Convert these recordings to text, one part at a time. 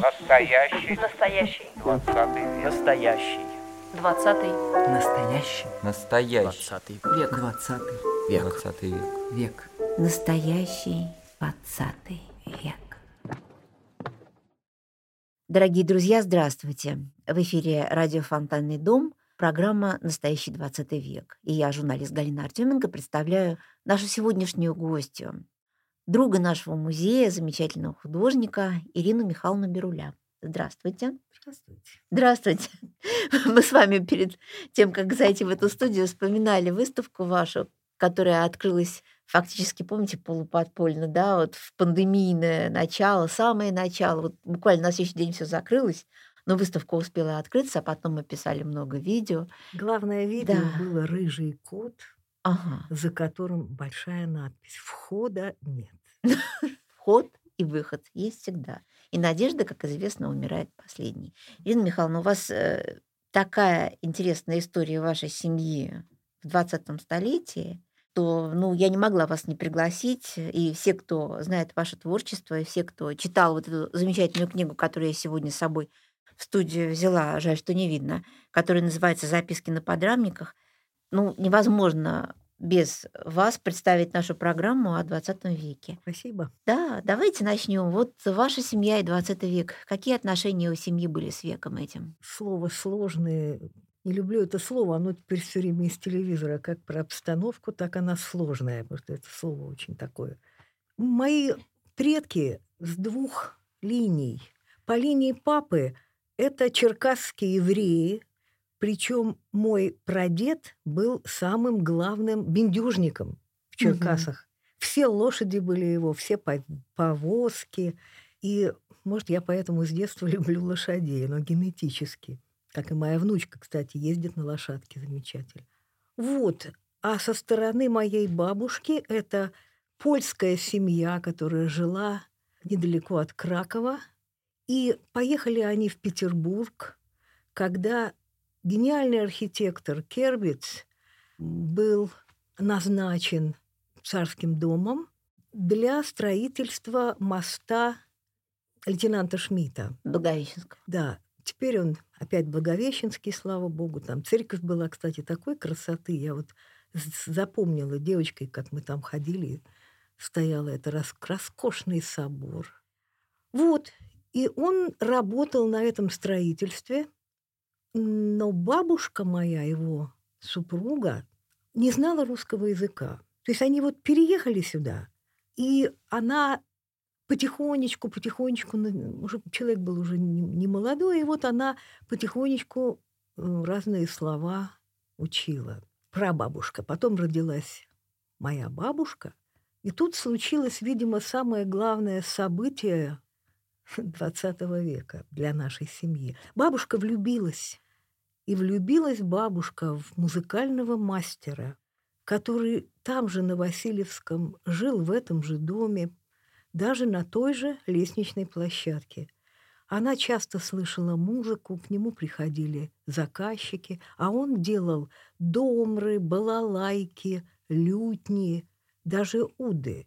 Настоящий. Настоящий. Двадцатый век. Настоящий. Двадцатый. Настоящий. Настоящий. Двадцатый Век. Двадцатый. век. Двадцатый век. Век. Настоящий двадцатый век. Дорогие друзья, здравствуйте. В эфире радио «Фонтанный дом», программа «Настоящий двадцатый век». И я, журналист Галина Артеменко, представляю нашу сегодняшнюю гостью, друга нашего музея, замечательного художника Ирину Михайловну Беруля. Здравствуйте. Здравствуйте. Здравствуйте. Мы с вами перед тем, как зайти в эту студию, вспоминали выставку вашу, которая открылась фактически, помните, полуподпольно, да, вот в пандемийное начало, самое начало, вот буквально на следующий день все закрылось, но выставка успела открыться, а потом мы писали много видео. Главное видео Да. было рыжий кот, Ага. за которым большая надпись «Входа нет». Вход и выход есть всегда. И надежда, как известно, умирает последней. Ирина Михайловна, у вас э, такая интересная история вашей семьи в 20 столетии, то ну, я не могла вас не пригласить. И все, кто знает ваше творчество, и все, кто читал вот эту замечательную книгу, которую я сегодня с собой в студию взяла, жаль, что не видно, которая называется «Записки на подрамниках», ну, невозможно без вас представить нашу программу о 20 веке. Спасибо. Да, давайте начнем. Вот ваша семья и 20 век. Какие отношения у семьи были с веком этим? Слово сложное. Не люблю это слово, оно теперь все время из телевизора. Как про обстановку, так она сложная, потому что это слово очень такое. Мои предки с двух линий. По линии папы это черкасские евреи, причем мой прадед был самым главным бендюжником в. Черкасах. Все лошади были его, все пов- повозки. И, может, я поэтому с детства люблю лошадей, но генетически. Как и моя внучка, кстати, ездит на лошадке замечательно. Вот. А со стороны моей бабушки это польская семья, которая жила недалеко от Кракова. И поехали они в Петербург, когда гениальный архитектор Кербиц был назначен царским домом для строительства моста лейтенанта Шмидта. Благовещенского. Да, теперь он опять Благовещенский, слава богу. Там церковь была, кстати, такой красоты. Я вот запомнила девочкой, как мы там ходили, стоял это рас- роскошный собор. Вот, и он работал на этом строительстве, но бабушка моя, его супруга, не знала русского языка. То есть они вот переехали сюда, и она потихонечку, потихонечку, ну, уже человек был уже не, молодой, и вот она потихонечку э, разные слова учила. Прабабушка. Потом родилась моя бабушка, и тут случилось, видимо, самое главное событие XX века для нашей семьи. Бабушка влюбилась. И влюбилась бабушка в музыкального мастера, который там же, на Васильевском, жил в этом же доме, даже на той же лестничной площадке. Она часто слышала музыку, к нему приходили заказчики, а он делал домры, балалайки, лютни, даже уды.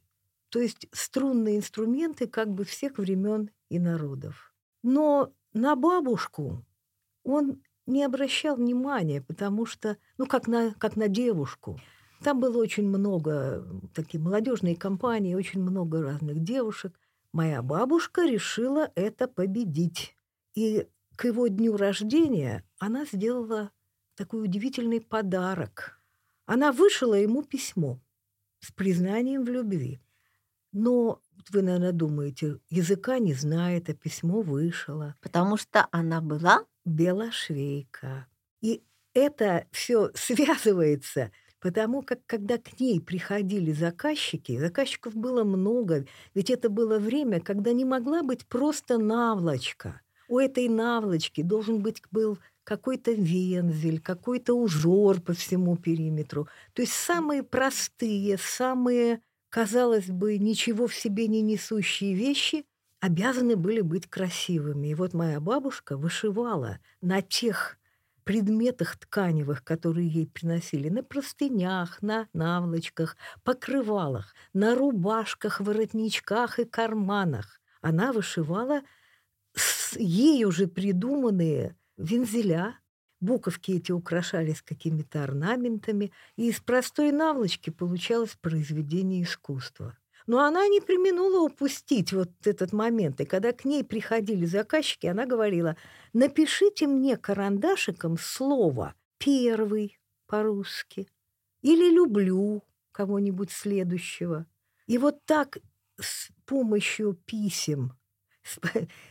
То есть струнные инструменты как бы всех времен и народов. Но на бабушку он не обращал внимания, потому что, ну, как на, как на девушку. Там было очень много, м, такие молодежные компании, очень много разных девушек. Моя бабушка решила это победить. И к его дню рождения она сделала такой удивительный подарок. Она вышила ему письмо с признанием в любви. Но вы, наверное, думаете, языка не знает, а письмо вышила Потому что она была белошвейка. И это все связывается, потому как когда к ней приходили заказчики, заказчиков было много, ведь это было время, когда не могла быть просто наволочка. У этой наволочки должен быть был какой-то вензель, какой-то узор по всему периметру. То есть самые простые, самые, казалось бы, ничего в себе не несущие вещи обязаны были быть красивыми. И вот моя бабушка вышивала на тех предметах тканевых, которые ей приносили, на простынях, на наволочках, покрывалах, на рубашках, воротничках и карманах. она вышивала с ей уже придуманные вензеля, буковки эти украшались какими-то орнаментами, и из простой наволочки получалось произведение искусства. Но она не применула упустить вот этот момент. И когда к ней приходили заказчики, она говорила, напишите мне карандашиком слово «первый» по-русски или «люблю» кого-нибудь следующего. И вот так с помощью писем, с,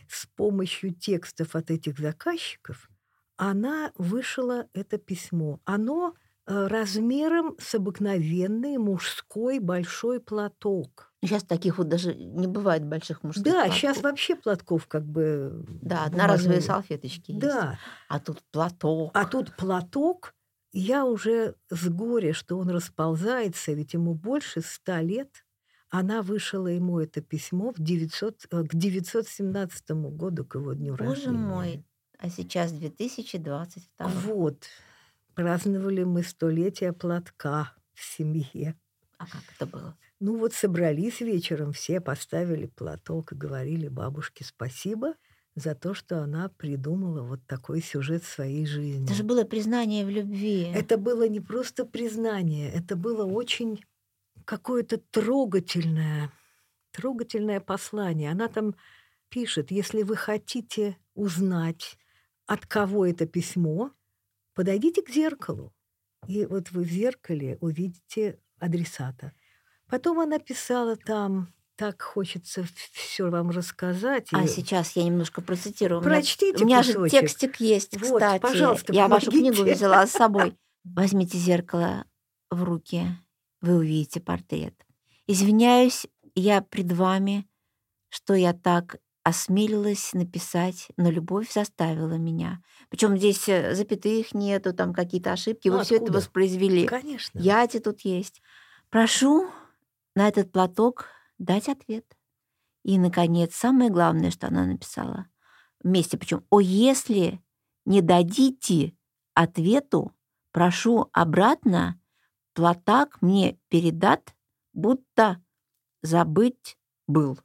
с помощью текстов от этих заказчиков, она вышила это письмо. Оно размером с обыкновенный мужской большой платок. Сейчас таких вот даже не бывает больших мужских Да, платков. сейчас вообще платков как бы... Да, одноразовые бумажные. салфеточки есть. Да, А тут платок. а тут платок, я уже с горя, что он расползается, ведь ему больше ста лет. Она вышила ему это письмо в 900, э, к 917 году, к его дню Боже рождения. мой, а сейчас 2022. Вот. Праздновали мы столетие платка в семье. А как это было? Ну вот собрались вечером, все поставили платок и говорили бабушке спасибо за то, что она придумала вот такой сюжет своей жизни. Это же было признание в любви. Это было не просто признание, это было очень какое-то трогательное, трогательное послание. Она там пишет, если вы хотите узнать, от кого это письмо, подойдите к зеркалу. И вот вы в зеркале увидите адресата. Потом она писала там, так хочется все вам рассказать. А и- сейчас я немножко процитирую. Прочтите У меня же кусочек. текстик есть, Вот, кстати. пожалуйста, я вашу помогите. книгу взяла с собой. Возьмите зеркало в руки, вы увидите портрет. Извиняюсь, я пред вами, что я так осмелилась написать, но любовь заставила меня. Причем здесь э, запятых нету, там какие-то ошибки. Вы Ну, все это откуда? воспроизвели. Конечно. Яти тут есть. Прошу на этот платок дать ответ. И, наконец, самое главное, что она написала вместе, причем, о, если не дадите ответу, прошу обратно, платок мне передат, будто забыть был.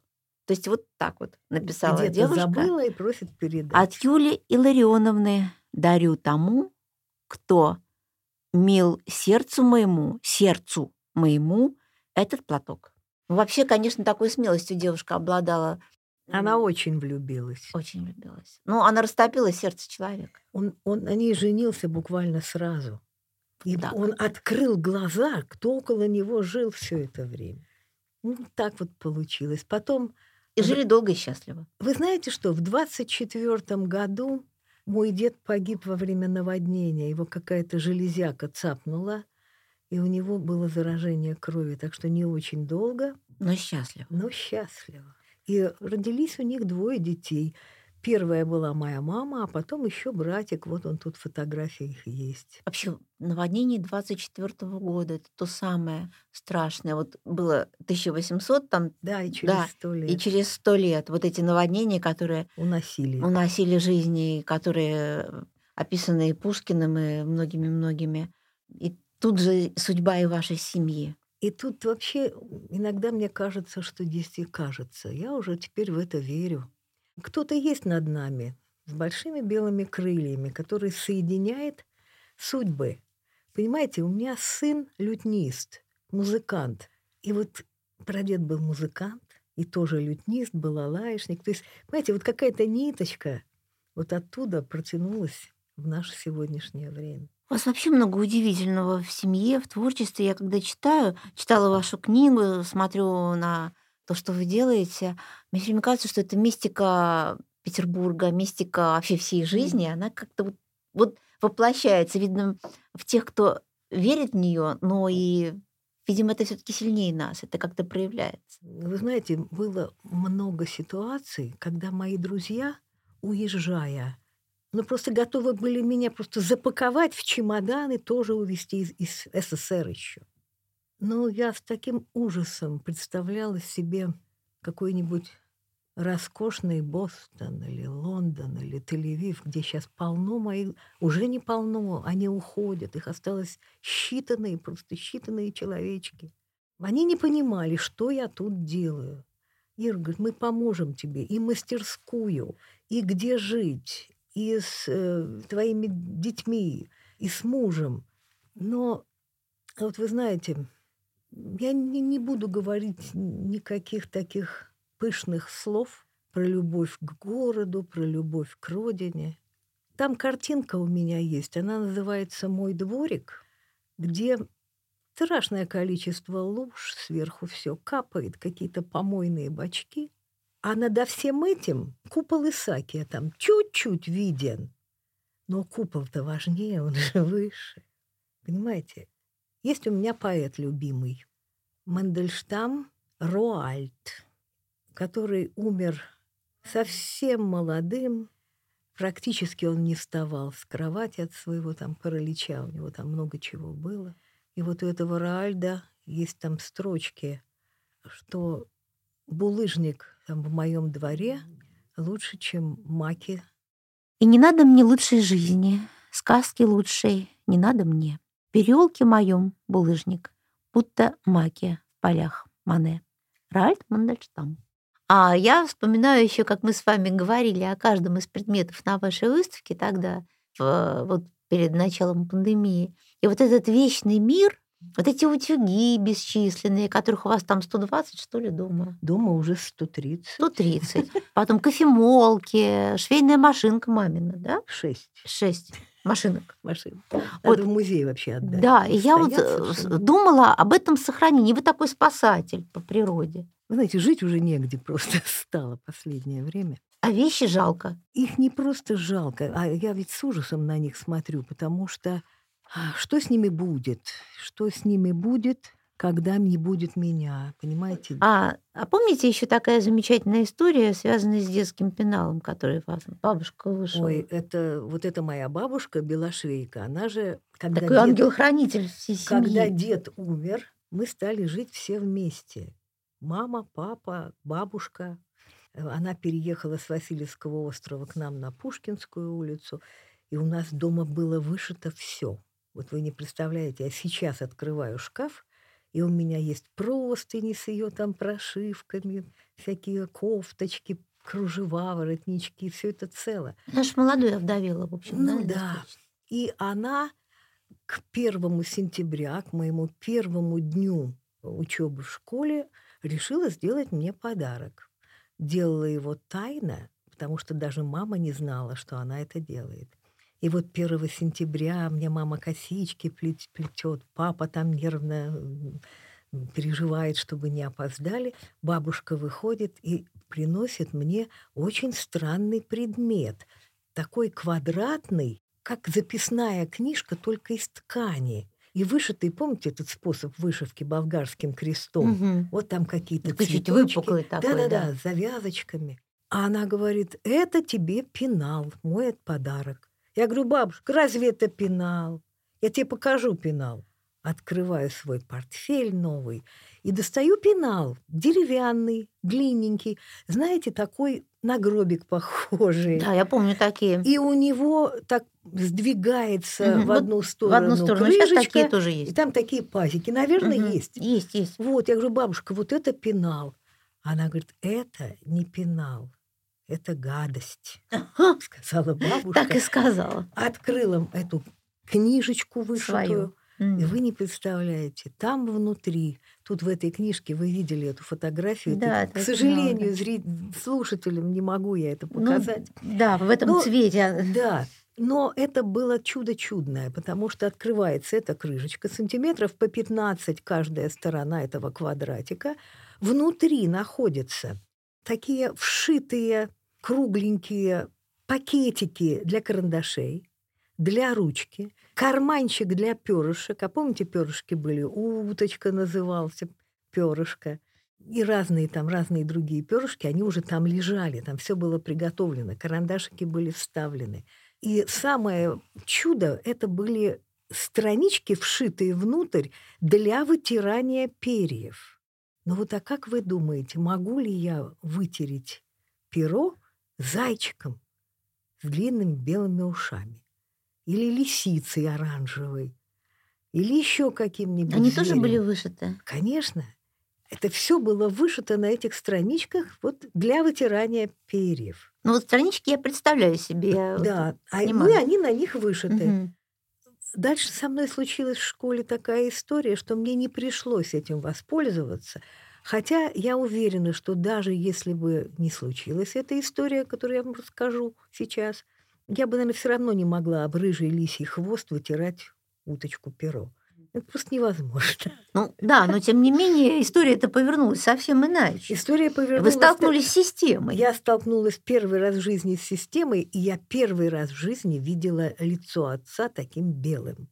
То есть вот так вот написала Где-то девушка. забыла и просит передать. От Юли Илларионовны дарю тому, кто мил сердцу моему, сердцу моему этот платок. Вообще, конечно, такой смелостью девушка обладала. Она очень влюбилась. очень любилась. Ну, она растопила сердце человека. Он, он на ней женился буквально сразу. И Да. он открыл глаза, кто около него жил все это время. Ну, так вот получилось. Потом, И жили долго и счастливо. вы знаете что, в 24 году мой дед погиб во время наводнения. Его какая-то железяка цапнула, и у него было заражение крови, так что не очень долго, Но счастливо. но счастливо. И родились у них двое детей. Первая была моя мама, а потом еще братик. Вот он тут фотографии их есть. Вообще, наводнение 24 года, это то самое страшное. Вот было 1800 там, Да, и через Да, сто лет и через сто лет вот эти наводнения, которые уносили. уносили жизни, которые описаны и Пушкиным, и многими-многими. И тут же судьба и вашей семьи. И тут вообще иногда мне кажется, что действие кажется. Я уже теперь в это верю. Кто-то есть над нами с большими белыми крыльями, который соединяет судьбы. Понимаете, у меня сын лютнист, музыкант. И вот прадед был музыкант, и тоже лютнист, балалаишник. То есть, понимаете, вот какая-то ниточка вот оттуда протянулась в наше сегодняшнее время. У вас вообще много удивительного в семье, в творчестве. Я когда читаю, читала вашу книгу, смотрю на то, что вы делаете, мне все время кажется, что это мистика Петербурга, мистика вообще всей жизни, она как-то вот, вот воплощается, видно, в тех, кто верит в нее, но и, видимо, это все-таки сильнее нас, это как-то проявляется. Вы знаете, было много ситуаций, когда мои друзья, уезжая, ну просто готовы были меня просто запаковать в чемодан и тоже увезти из, из СССР еще. Но я с таким ужасом представляла себе какой-нибудь роскошный Бостон или Лондон или Тель-Авив, где сейчас полно моих... Уже не полно, они уходят, их осталось считанные, просто считанные человечки. Они не понимали, что я тут делаю. Ира говорит, мы поможем тебе и мастерскую, и где жить, и с э, твоими детьми, и с мужем. Но вот вы знаете, я не, не буду говорить никаких таких пышных слов про любовь к городу, про любовь к родине. Там картинка у меня есть, она называется «Мой дворик», где страшное количество луж, сверху все капает, какие-то помойные бачки. А над всем этим купол Исаакия там чуть-чуть виден. Но купол-то важнее, он же выше. Понимаете? Есть у меня поэт любимый. Мандельштам Роальд, который умер совсем молодым, практически он не вставал с кровати от своего там паралича, у него там много чего было. И вот у этого Раальда есть там строчки, что булыжник там в моем дворе лучше, чем маки. И не надо мне лучшей жизни, сказки лучшей не надо мне. Переулке моем булыжник, будто маки в полях Мане. Раальд Мандельштам. А я вспоминаю еще, как мы с вами говорили о каждом из предметов на вашей выставке тогда, в, вот перед началом пандемии. И вот этот вечный мир, вот эти утюги бесчисленные, которых у вас там 120, что ли, дома? Дома уже 130. 130. Потом кофемолки, швейная машинка мамина, да? Шесть. Шесть машинок. Машин. Надо вот, в музей вообще отдать. Да, и я вот э, думала об этом сохранении. Вы такой спасатель по природе. Вы знаете, жить уже негде просто стало последнее время. А вещи жалко. Их не просто жалко, а я ведь с ужасом на них смотрю, потому что а, что с ними будет? Что с ними будет, когда не будет меня, понимаете? А, а помните еще такая замечательная история, связанная с детским пеналом, который бабушка вышла? Ой, это вот это моя бабушка Белошвейка. Она же, когда такой дед, ангел-хранитель всей семьи. Когда дед умер, мы стали жить все вместе. Мама, папа, бабушка. Она переехала с Васильевского острова к нам на Пушкинскую улицу, и у нас дома было вышито все. Вот вы не представляете, я сейчас открываю шкаф, и у меня есть простыни с ее там прошивками, всякие кофточки, кружева, воротнички, все это цело. Она же молодой овдовела, в общем, ну, да? да. И она к первому сентября, к моему первому дню учебы в школе, решила сделать мне подарок. Делала его тайно, потому что даже мама не знала, что она это делает. И вот 1 сентября мне мама косички плетет, папа там нервно переживает, чтобы не опоздали. Бабушка выходит и приносит мне очень странный предмет. Такой квадратный, как записная книжка, только из ткани. И вышитый, помните этот способ вышивки болгарским крестом? Угу. Вот там какие-то ну, цветочки. выпуклый такой, Да-да-да, с завязочками. А она говорит, это тебе пенал, мой подарок. Я говорю, бабушка, разве это пенал? Я тебе покажу пенал. Открываю свой портфель новый и достаю пенал, деревянный, длинненький. Знаете, такой на гробик похожий. Да, я помню такие. И у него так сдвигается угу. в одну сторону. В одну сторону. Крышечка, Сейчас такие тоже есть. И там такие пазики. Наверное, угу. есть. Есть, есть. Вот, я говорю, бабушка, вот это пенал. Она говорит, это не пенал это гадость, сказала бабушка. Так и сказала. Открыла эту книжечку вышитую. И вы не представляете, там внутри, тут в этой книжке вы видели эту фотографию. Да, это, к сожалению, зрит... слушателям не могу я это ну, показать. Ну, да, в этом Но, цвете. Да, но это было чудо чудное, потому что открывается эта крышечка, сантиметров по 15 каждая сторона этого квадратика. Внутри находится такие вшитые кругленькие пакетики для карандашей, для ручки, карманчик для перышек. А помните, перышки были? Уточка назывался, перышко. И разные там, разные другие перышки, они уже там лежали, там все было приготовлено, карандашики были вставлены. И самое чудо – это были странички, вшитые внутрь для вытирания перьев. Ну вот а как вы думаете, могу ли я вытереть перо зайчиком с длинными белыми ушами? Или лисицей оранжевой? Или еще каким-нибудь Они зверем? тоже были вышиты? Конечно. Это все было вышито на этих страничках вот для вытирания перьев. Ну вот странички я представляю себе. Да, а мы, они на них вышиты. Мгм. Дальше со мной случилась в школе такая история, что мне не пришлось этим воспользоваться. Хотя я уверена, что даже если бы не случилась эта история, которую я вам расскажу сейчас, я бы, наверное, все равно не могла об рыжий лисий хвост вытирать уточку перо. Это просто невозможно. Ну да, но тем не менее история-то повернулась совсем иначе. История Вы повернулась... столкнулись с системой. Я столкнулась первый раз в жизни с системой, и я первый раз в жизни видела лицо отца таким белым.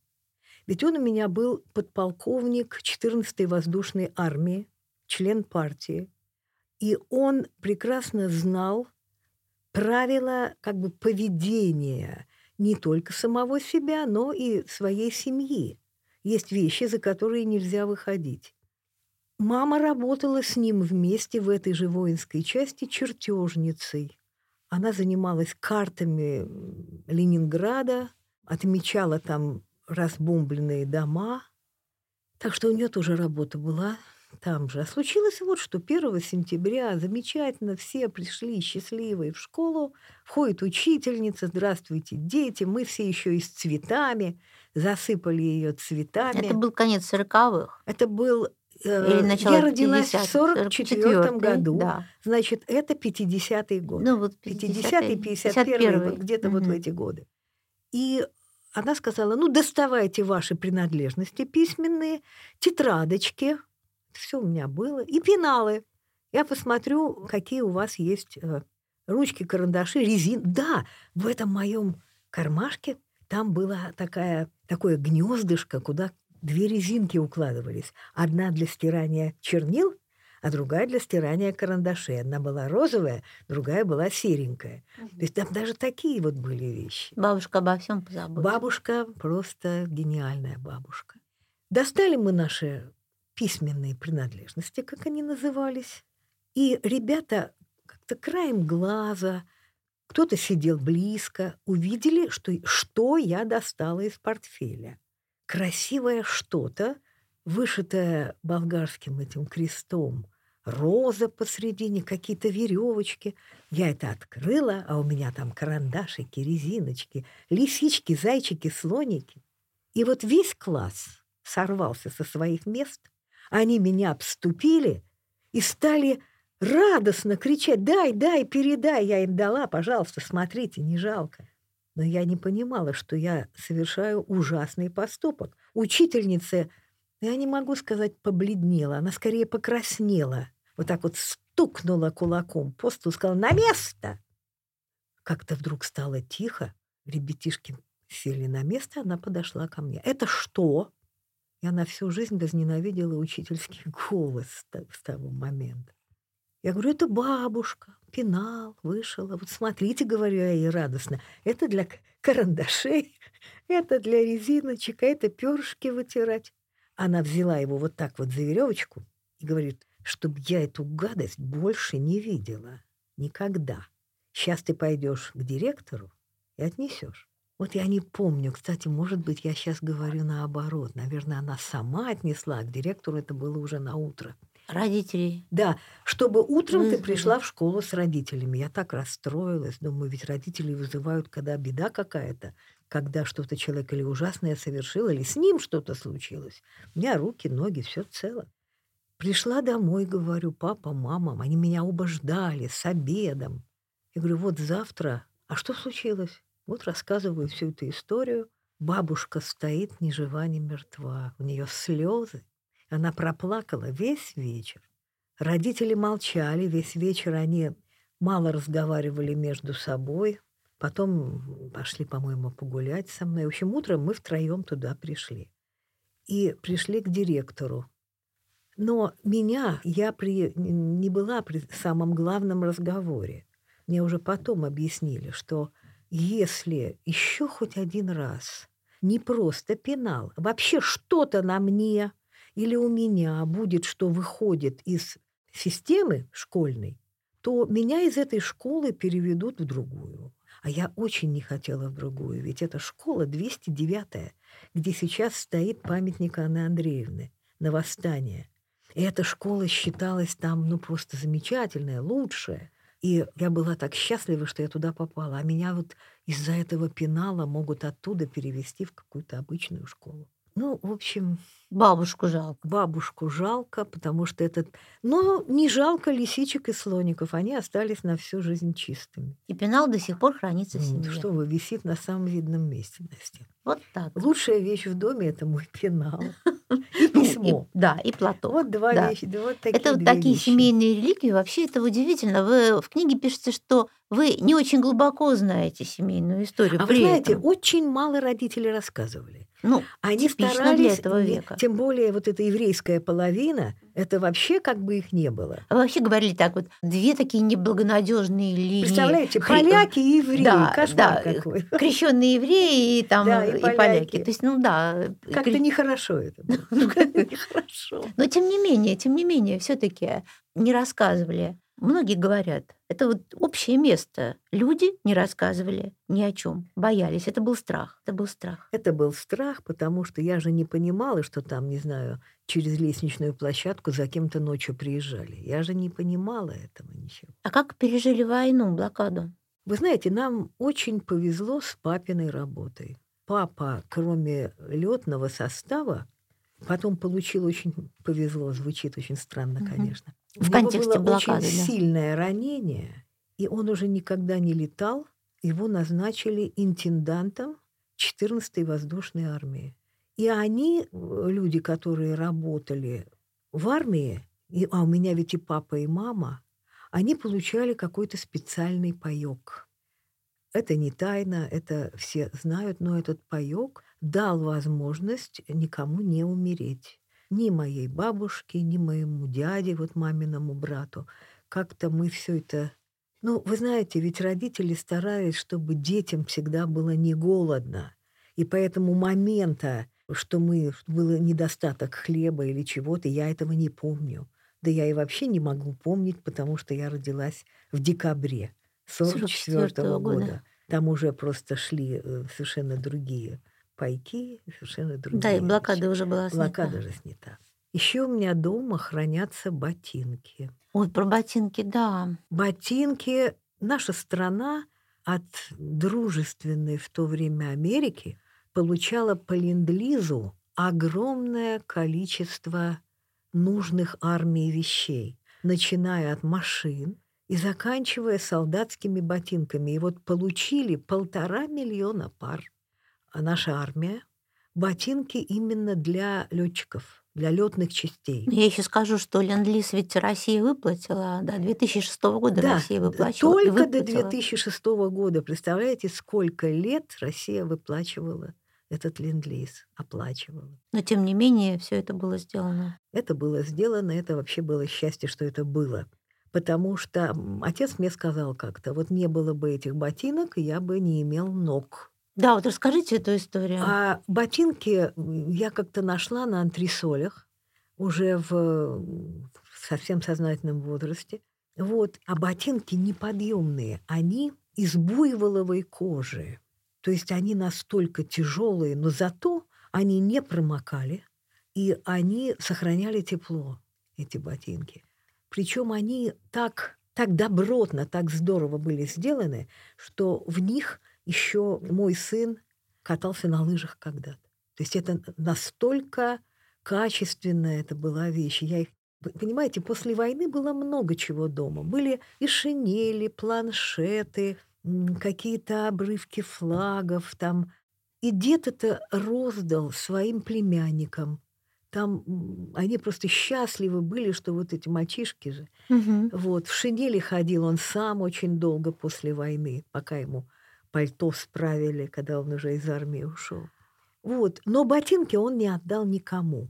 Ведь он у меня был подполковник 14-й воздушной армии, член партии. И он прекрасно знал правила как бы поведения не только самого себя, но и своей семьи. Есть вещи, за которые нельзя выходить. Мама работала с ним вместе в этой же воинской части чертежницей. Она занималась картами Ленинграда, отмечала там разбомбленные дома. Так что у нее тоже работа была там же. А случилось вот что 1 сентября замечательно все пришли счастливые в школу. Входит учительница, здравствуйте, дети, мы все еще и с цветами, засыпали ее цветами. Это был конец сороковых. Это был... э, Или начало я родилась 50-х, в 44 44-й, году. Да. Значит, это 50-й год. Ну вот 50-й, 50-й, 51-й, вот где-то вот в эти годы. И она сказала, ну, доставайте ваши принадлежности письменные, тетрадочки, все у меня было, и пеналы. Я посмотрю, какие у вас есть э, ручки, карандаши, резин. Да, в этом моем кармашке там была такая, такое гнездышко, куда две резинки укладывались. Одна для стирания чернил, а другая для стирания карандашей. Одна была розовая, другая была серенькая. То есть там даже такие вот были вещи. Бабушка обо всем позаботилась. Бабушка просто гениальная бабушка. Достали мы наши письменные принадлежности, как они назывались. И ребята как-то краем глаза, кто-то сидел близко, увидели, что, что я достала из портфеля. Красивое что-то, вышитое болгарским этим крестом, роза посредине, какие-то веревочки. Я это открыла, а у меня там карандашики, резиночки, лисички, зайчики, слоники. И вот весь класс сорвался со своих мест, они меня обступили и стали радостно кричать «Дай, дай, передай!» Я им дала, пожалуйста, смотрите, не жалко. Но я не понимала, что я совершаю ужасный поступок. Учительница, я не могу сказать, побледнела, она скорее покраснела. Вот так вот стукнула кулаком по столу, сказала «На место!» Как-то вдруг стало тихо, ребятишки сели на место, она подошла ко мне. «Это что?» Я на всю жизнь возненавидела учительский голос с того момента. Я говорю, это бабушка, пенал, вышила. Вот смотрите, говорю я ей радостно, это для карандашей, это для резиночек, а это перышки вытирать. Она взяла его вот так вот за веревочку и говорит, чтобы я эту гадость больше не видела. Никогда. Сейчас ты пойдешь к директору и отнесешь. Вот я не помню, кстати, может быть, я сейчас говорю наоборот. Наверное, она сама отнесла, а к директору это было уже на утро. Родители. Да, чтобы утром ты пришла в школу с родителями. Я так расстроилась. Думаю, ведь родители вызывают, когда беда какая-то, когда что-то человек или ужасное совершил, или с ним что-то случилось. У меня руки, ноги, все цело. Пришла домой, говорю, папа, мама, они меня оба ждали с обедом. Я говорю, вот завтра. А что случилось? Вот рассказываю всю эту историю. Бабушка стоит ни жива, ни мертва. У нее слезы. Она проплакала весь вечер. Родители молчали весь вечер. Они мало разговаривали между собой. Потом пошли, по-моему, погулять со мной. В общем, утром мы втроем туда пришли. И пришли к директору. Но меня, я при, не была при самом главном разговоре. Мне уже потом объяснили, что если еще хоть один раз не просто пенал, вообще что-то на мне или у меня будет, что выходит из системы школьной, то меня из этой школы переведут в другую. А я очень не хотела в другую, ведь это школа 209 где сейчас стоит памятник Анны Андреевны на восстание. И эта школа считалась там, ну, просто замечательная, лучшая. И я была так счастлива, что я туда попала. А меня вот из-за этого пенала могут оттуда перевести в какую-то обычную школу. Ну, в общем, Бабушку жалко. бабушку жалко, потому что этот... Но не жалко лисичек и слоников. Они остались на всю жизнь чистыми. И пенал до сих пор хранится в семье. Что вы, висит на самом видном месте на стене. Вот так. Лучшая вещь в доме – это мой пенал. И Ну, и- письмо. да, и платок. Вот два да. вещи, да вот такие Это вот такие вещи. семейные реликвии. Вообще это удивительно. Вы в книге пишете, что вы не очень глубоко знаете семейную историю. А вы знаете, этом. очень мало родители рассказывали. Ну, Они старались, для этого века. тем более вот эта еврейская половина, это вообще как бы их не было. вы вообще говорили так вот, две такие неблагонадежные линии. Представляете, поляки и евреи, Да, кошмар да, какой. крещенные евреи и там Да, и, и поляки. поляки. То есть, ну да. Как-то нехорошо это было. Как-то Нехорошо. Но тем не менее, тем не менее, все-таки не рассказывали. Многие говорят, это вот общее место. Люди не рассказывали ни о чем, боялись. Это был страх. Это был страх. Это был страх, потому что я же не понимала, что там, не знаю, через лестничную площадку за кем-то ночью приезжали. Я же не понимала этого ничего. А как пережили войну, блокаду? Вы знаете, нам очень повезло с папиной работой. Папа, кроме летного состава, потом получил очень повезло, звучит очень странно, конечно. В У него контексте было блокады, очень да. сильное ранение, и он уже никогда не летал. Его назначили интендантом 14-й воздушной армии. И они, э, люди, которые работали в армии, и, а у меня ведь и папа, и мама, они получали какой-то специальный паёк. Это не тайна, это все знают, но этот паёк дал возможность никому не умереть. Ни моей бабушке, ни моему дяде, вот маминому брату. Как-то мы все это... Ну, вы знаете, ведь родители старались, чтобы детям всегда было не голодно. И поэтому момента, что мы что было недостаток хлеба или чего-то, я этого не помню. Да я и вообще не могу помнить, потому что я родилась в декабре 44 44-го года. года. Там уже просто шли э, совершенно другие пайки, совершенно другие. Да, и вещи. блокада уже была снята. Блокада же снята. Еще у меня дома хранятся ботинки. Ой, про ботинки, да. Ботинки. Наша страна от дружественной в то время Америки получала по ленд-лизу огромное количество нужных армии вещей, начиная от машин и заканчивая солдатскими ботинками. И вот получили полтора миллиона пар. А наша армия ботинки именно для летчиков, для летных частей. Я еще скажу, что Ленд-Лиз ведь Россия выплатила, да, 2006 года Да, Россия выплачивала. только до выплатила. 2006 года. Представляете, сколько лет Россия выплачивала этот ленд-лиз, оплачивала. Но тем не менее, все это было сделано. Это было сделано, это вообще было счастье, что это было. Потому что отец мне сказал как-то, вот не было бы этих ботинок, я бы не имел ног. Да, вот расскажите эту историю. А ботинки я как-то нашла на антресолях уже в совсем сознательном возрасте. Вот. А ботинки неподъемные, они из буйволовой кожи. То есть они настолько тяжелые, но зато они не промокали, и они сохраняли тепло, эти ботинки. Причем они так, так добротно, так здорово были сделаны, что в них еще мой сын катался на лыжах когда-то. То есть это настолько качественная это была вещь. Я их понимаете, после войны было много чего дома. Были и шинели, планшеты, какие-то обрывки флагов там. И дед это роздал своим племянникам. Там они просто счастливы были, что вот эти мальчишки же. Мгм. Вот, в шинели ходил он сам очень долго после войны, пока ему пальто справили, когда он уже из армии ушел. Вот, но ботинки он не отдал никому.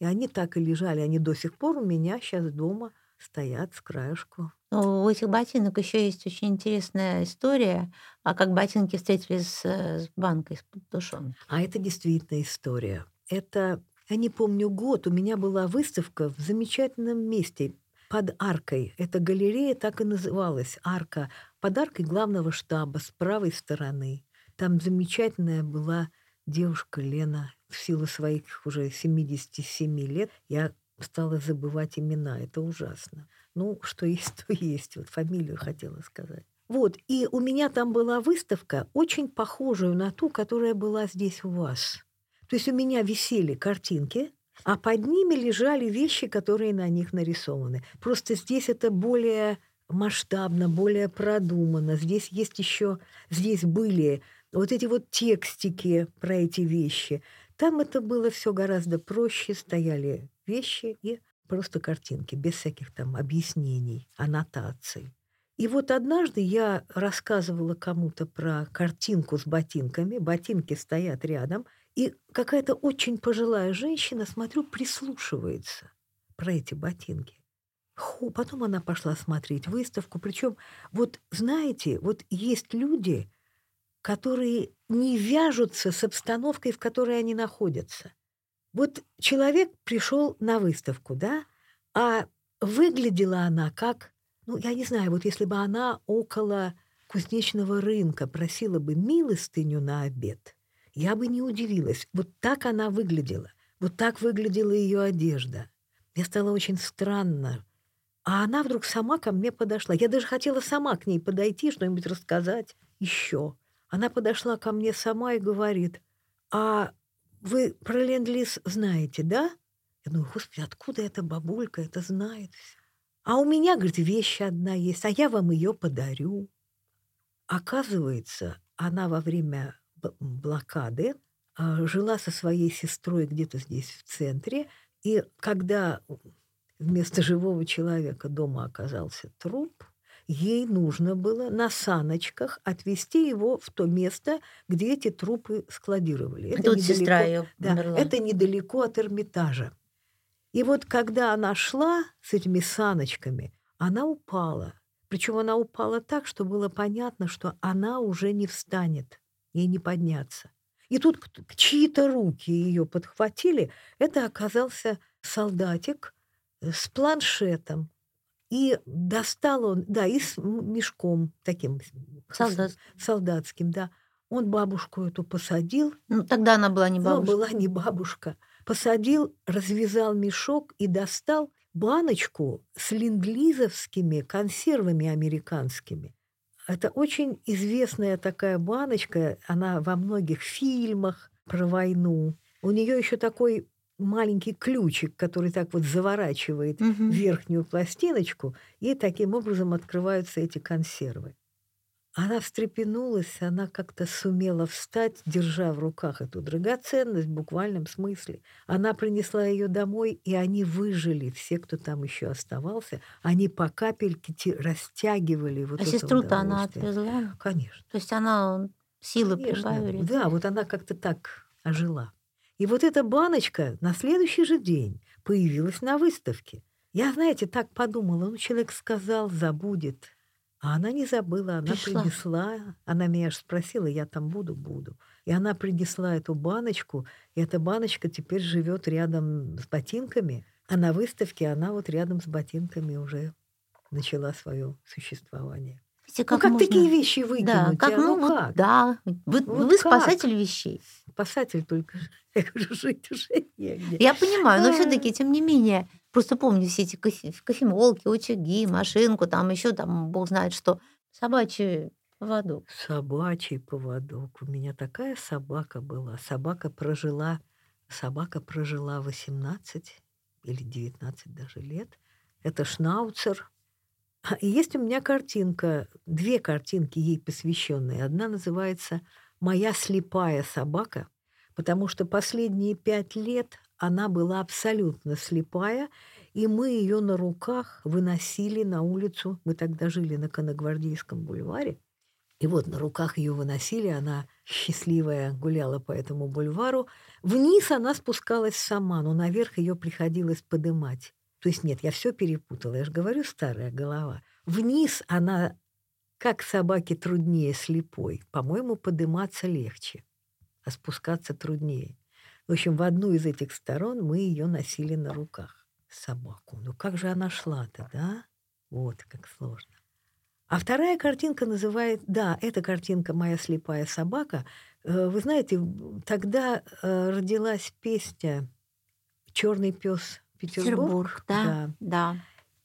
И они так и лежали, они до сих пор у меня сейчас дома стоят с краешку. Но у этих ботинок еще есть очень интересная история, а как ботинки встретились с, с банкой с тушенки. А это действительно история. Это, я не помню год, у меня была выставка в замечательном месте под аркой. Эта галерея так и называлась «Арка». Под аркой главного штаба с правой стороны. Там замечательная была девушка Лена. В силу своих уже 77 лет я стала забывать имена. Это ужасно. Ну, что есть, то есть. Вот фамилию хотела сказать. Вот, и у меня там была выставка, очень похожая на ту, которая была здесь у вас. То есть у меня висели картинки, а под ними лежали вещи, которые на них нарисованы. Просто здесь это более масштабно, более продумано. Здесь есть еще, здесь были вот эти вот текстики про эти вещи. Там это было все гораздо проще, стояли вещи и просто картинки, без всяких там объяснений, аннотаций. И вот однажды я рассказывала кому-то про картинку с ботинками, ботинки стоят рядом, и какая-то очень пожилая женщина, смотрю, прислушивается про эти ботинки. Ху, потом она пошла смотреть выставку. Причем, вот знаете, вот есть люди, которые не вяжутся с обстановкой, в которой они находятся. Вот человек пришел на выставку, да, а выглядела она как, ну, я не знаю, вот если бы она около кузнечного рынка просила бы милостыню на обед, я бы не удивилась. Вот так она выглядела. Вот так выглядела ее одежда. Мне стало очень странно. А она вдруг сама ко мне подошла. Я даже хотела сама к ней подойти, что-нибудь рассказать еще. Она подошла ко мне сама и говорит, а вы про ленд-лиз знаете, да? Я думаю, господи, откуда эта бабулька это знает? А у меня, говорит, вещь одна есть, а я вам ее подарю. Оказывается, она во время блокады а, жила со своей сестрой где-то здесь в центре, и когда вместо живого человека дома оказался труп, ей нужно было на саночках отвезти его в то место, где эти трупы складировали. Это Тут недалеко, сестра ее да, это недалеко от Эрмитажа. И вот когда она шла с этими саночками, она упала. Причем она упала так, что было понятно, что она уже не встанет, ей не подняться. И тут чьи-то руки ее подхватили. Это оказался солдатик с планшетом, и достал он, да, и с мешком таким Солдат. солдатским, да. Он бабушку эту посадил. Ну, тогда она была не бабушка. Ну, была не бабушка. Посадил, развязал мешок и достал баночку с линглизовскими консервами американскими. Это очень известная такая баночка, она во многих фильмах про войну. У нее еще такой маленький ключик, который так вот заворачивает угу. верхнюю пластиночку, и таким образом открываются эти консервы. Она встрепенулась, она как-то сумела встать, держа в руках эту драгоценность в буквальном смысле. Она принесла ее домой, и они выжили, все, кто там еще оставался, они по капельке растягивали вот а сестру-то она отвезла? Конечно. То есть она силы Конечно. прибавили? Да, вот она как-то так ожила. И вот эта баночка на следующий же день появилась на выставке. Я, знаете, так подумала, ну, человек сказал, забудет. А она не забыла, она Пришла. принесла, она меня аж спросила, я там буду, буду. И она принесла эту баночку, и эта баночка теперь живет рядом с ботинками, а на выставке она вот рядом с ботинками уже начала свое существование. Видите, как, ну, как можно... такие вещи выкинуть? Да, как, а? ну, ну, как? Да, вы, вот вы спасатель вещей. Спасатель только я говорю, жить уже негде. Я понимаю, но все-таки, тем не менее, просто помню все эти кофе, кофемолки, очаги, машинку, там еще там, бог знает что, собачий поводок. Собачий поводок. У меня такая собака была. Собака прожила, собака прожила 18 или 19 даже лет. Это шнауцер. И есть у меня картинка, две картинки ей посвященные. Одна называется «Моя слепая собака», потому что последние пять лет она была абсолютно слепая, и мы ее на руках выносили на улицу. Мы тогда жили на Коногвардейском бульваре. И вот на руках ее выносили, она счастливая гуляла по этому бульвару. Вниз она спускалась сама, но наверх ее приходилось подымать. То есть нет, я все перепутала, я же говорю, старая голова. Вниз она, как собаке труднее слепой, по-моему, подниматься легче а спускаться труднее. В общем, в одну из этих сторон мы ее носили на руках, собаку. Ну как же она шла-то, да? Вот как сложно. А вторая картинка называет, да, эта картинка «Моя слепая собака». Э, вы знаете, тогда э, родилась песня «Черный пес Петербург. Петербург, да, да.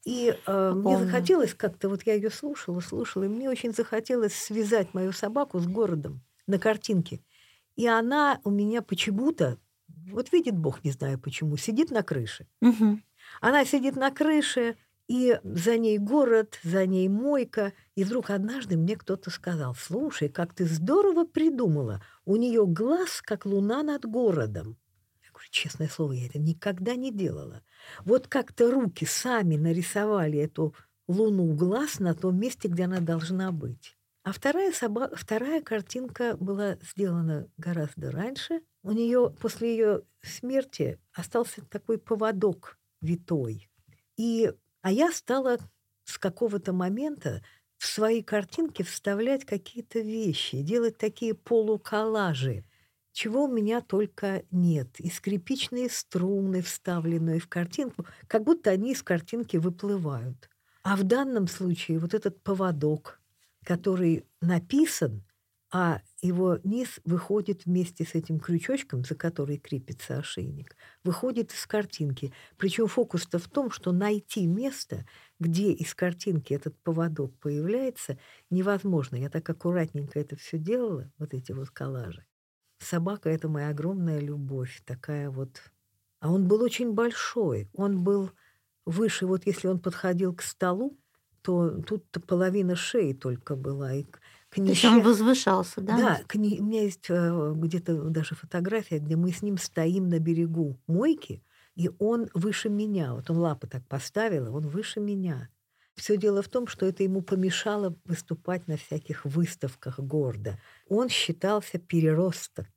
И э, мне захотелось как-то, вот я ее слушала, слушала, и мне очень захотелось связать мою собаку с городом на картинке. И она у меня почему-то, вот видит Бог, не знаю почему, сидит на крыше. Мгм. Она сидит на крыше, и за ней город, за ней мойка. И вдруг однажды мне кто-то сказал, слушай, как ты здорово придумала. У нее глаз, как луна над городом. Честное слово, я это никогда не делала. Вот как-то руки сами нарисовали эту луну глаз на том месте, где она должна быть. А вторая, соба... вторая картинка была сделана гораздо раньше. У нее после ее смерти остался такой поводок витой. И... А я стала с какого-то момента в свои картинки вставлять какие-то вещи, делать такие полуколлажи, чего у меня только нет. И скрипичные струны, вставленные в картинку, как будто они из картинки выплывают. А в данном случае вот этот поводок, который написан, а его низ выходит вместе с этим крючочком, за который крепится ошейник, выходит из картинки. Причем фокус-то в том, что найти место, где из картинки этот поводок появляется, невозможно. Я так аккуратненько это все делала, вот эти вот коллажи. Собака — это моя огромная любовь, такая вот. А он был очень большой. Он был выше, вот если он подходил к столу, то тут половина шеи только была. И к, к То есть он возвышался, да? Да, к не- у меня есть э, где-то даже фотография, где мы с ним стоим на берегу мойки, и он выше меня. Вот он лапы так поставил, он выше меня. Все дело в том, что это ему помешало выступать на всяких выставках города. Он считался переросток.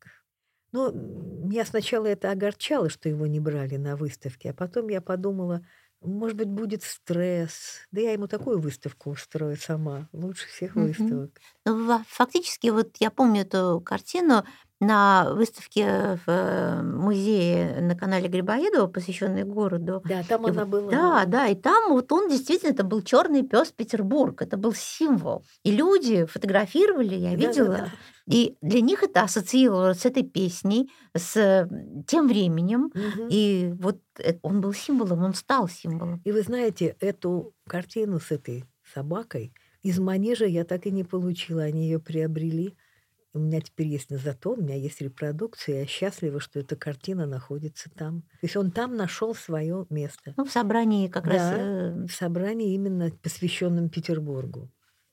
Но меня сначала это огорчало, что его не брали на выставки, а потом я подумала, может быть, будет стресс. Да я ему такую выставку устрою сама, лучше всех выставок. Ну, фактически, вот я помню эту картину на выставке в э, музее на канале Грибоедова, посвященной городу. Да, там И она вот- была. Да, да, и там вот он действительно, это был черный пес Петербург, это был символ. И люди фотографировали, я видела, Да-да-да. и для них это ассоциировалось с этой песней, с тем временем. Мгм. И вот он был символом, он стал символом. И вы знаете, эту картину с этой собакой из манежа я так и не получила. Они ее приобрели. У меня теперь есть, но зато у меня есть репродукция. Я счастлива, что эта картина находится там. То есть он там нашел свое место. Ну, в собрании как раз... Да. э, В собрании именно посвященном Петербургу.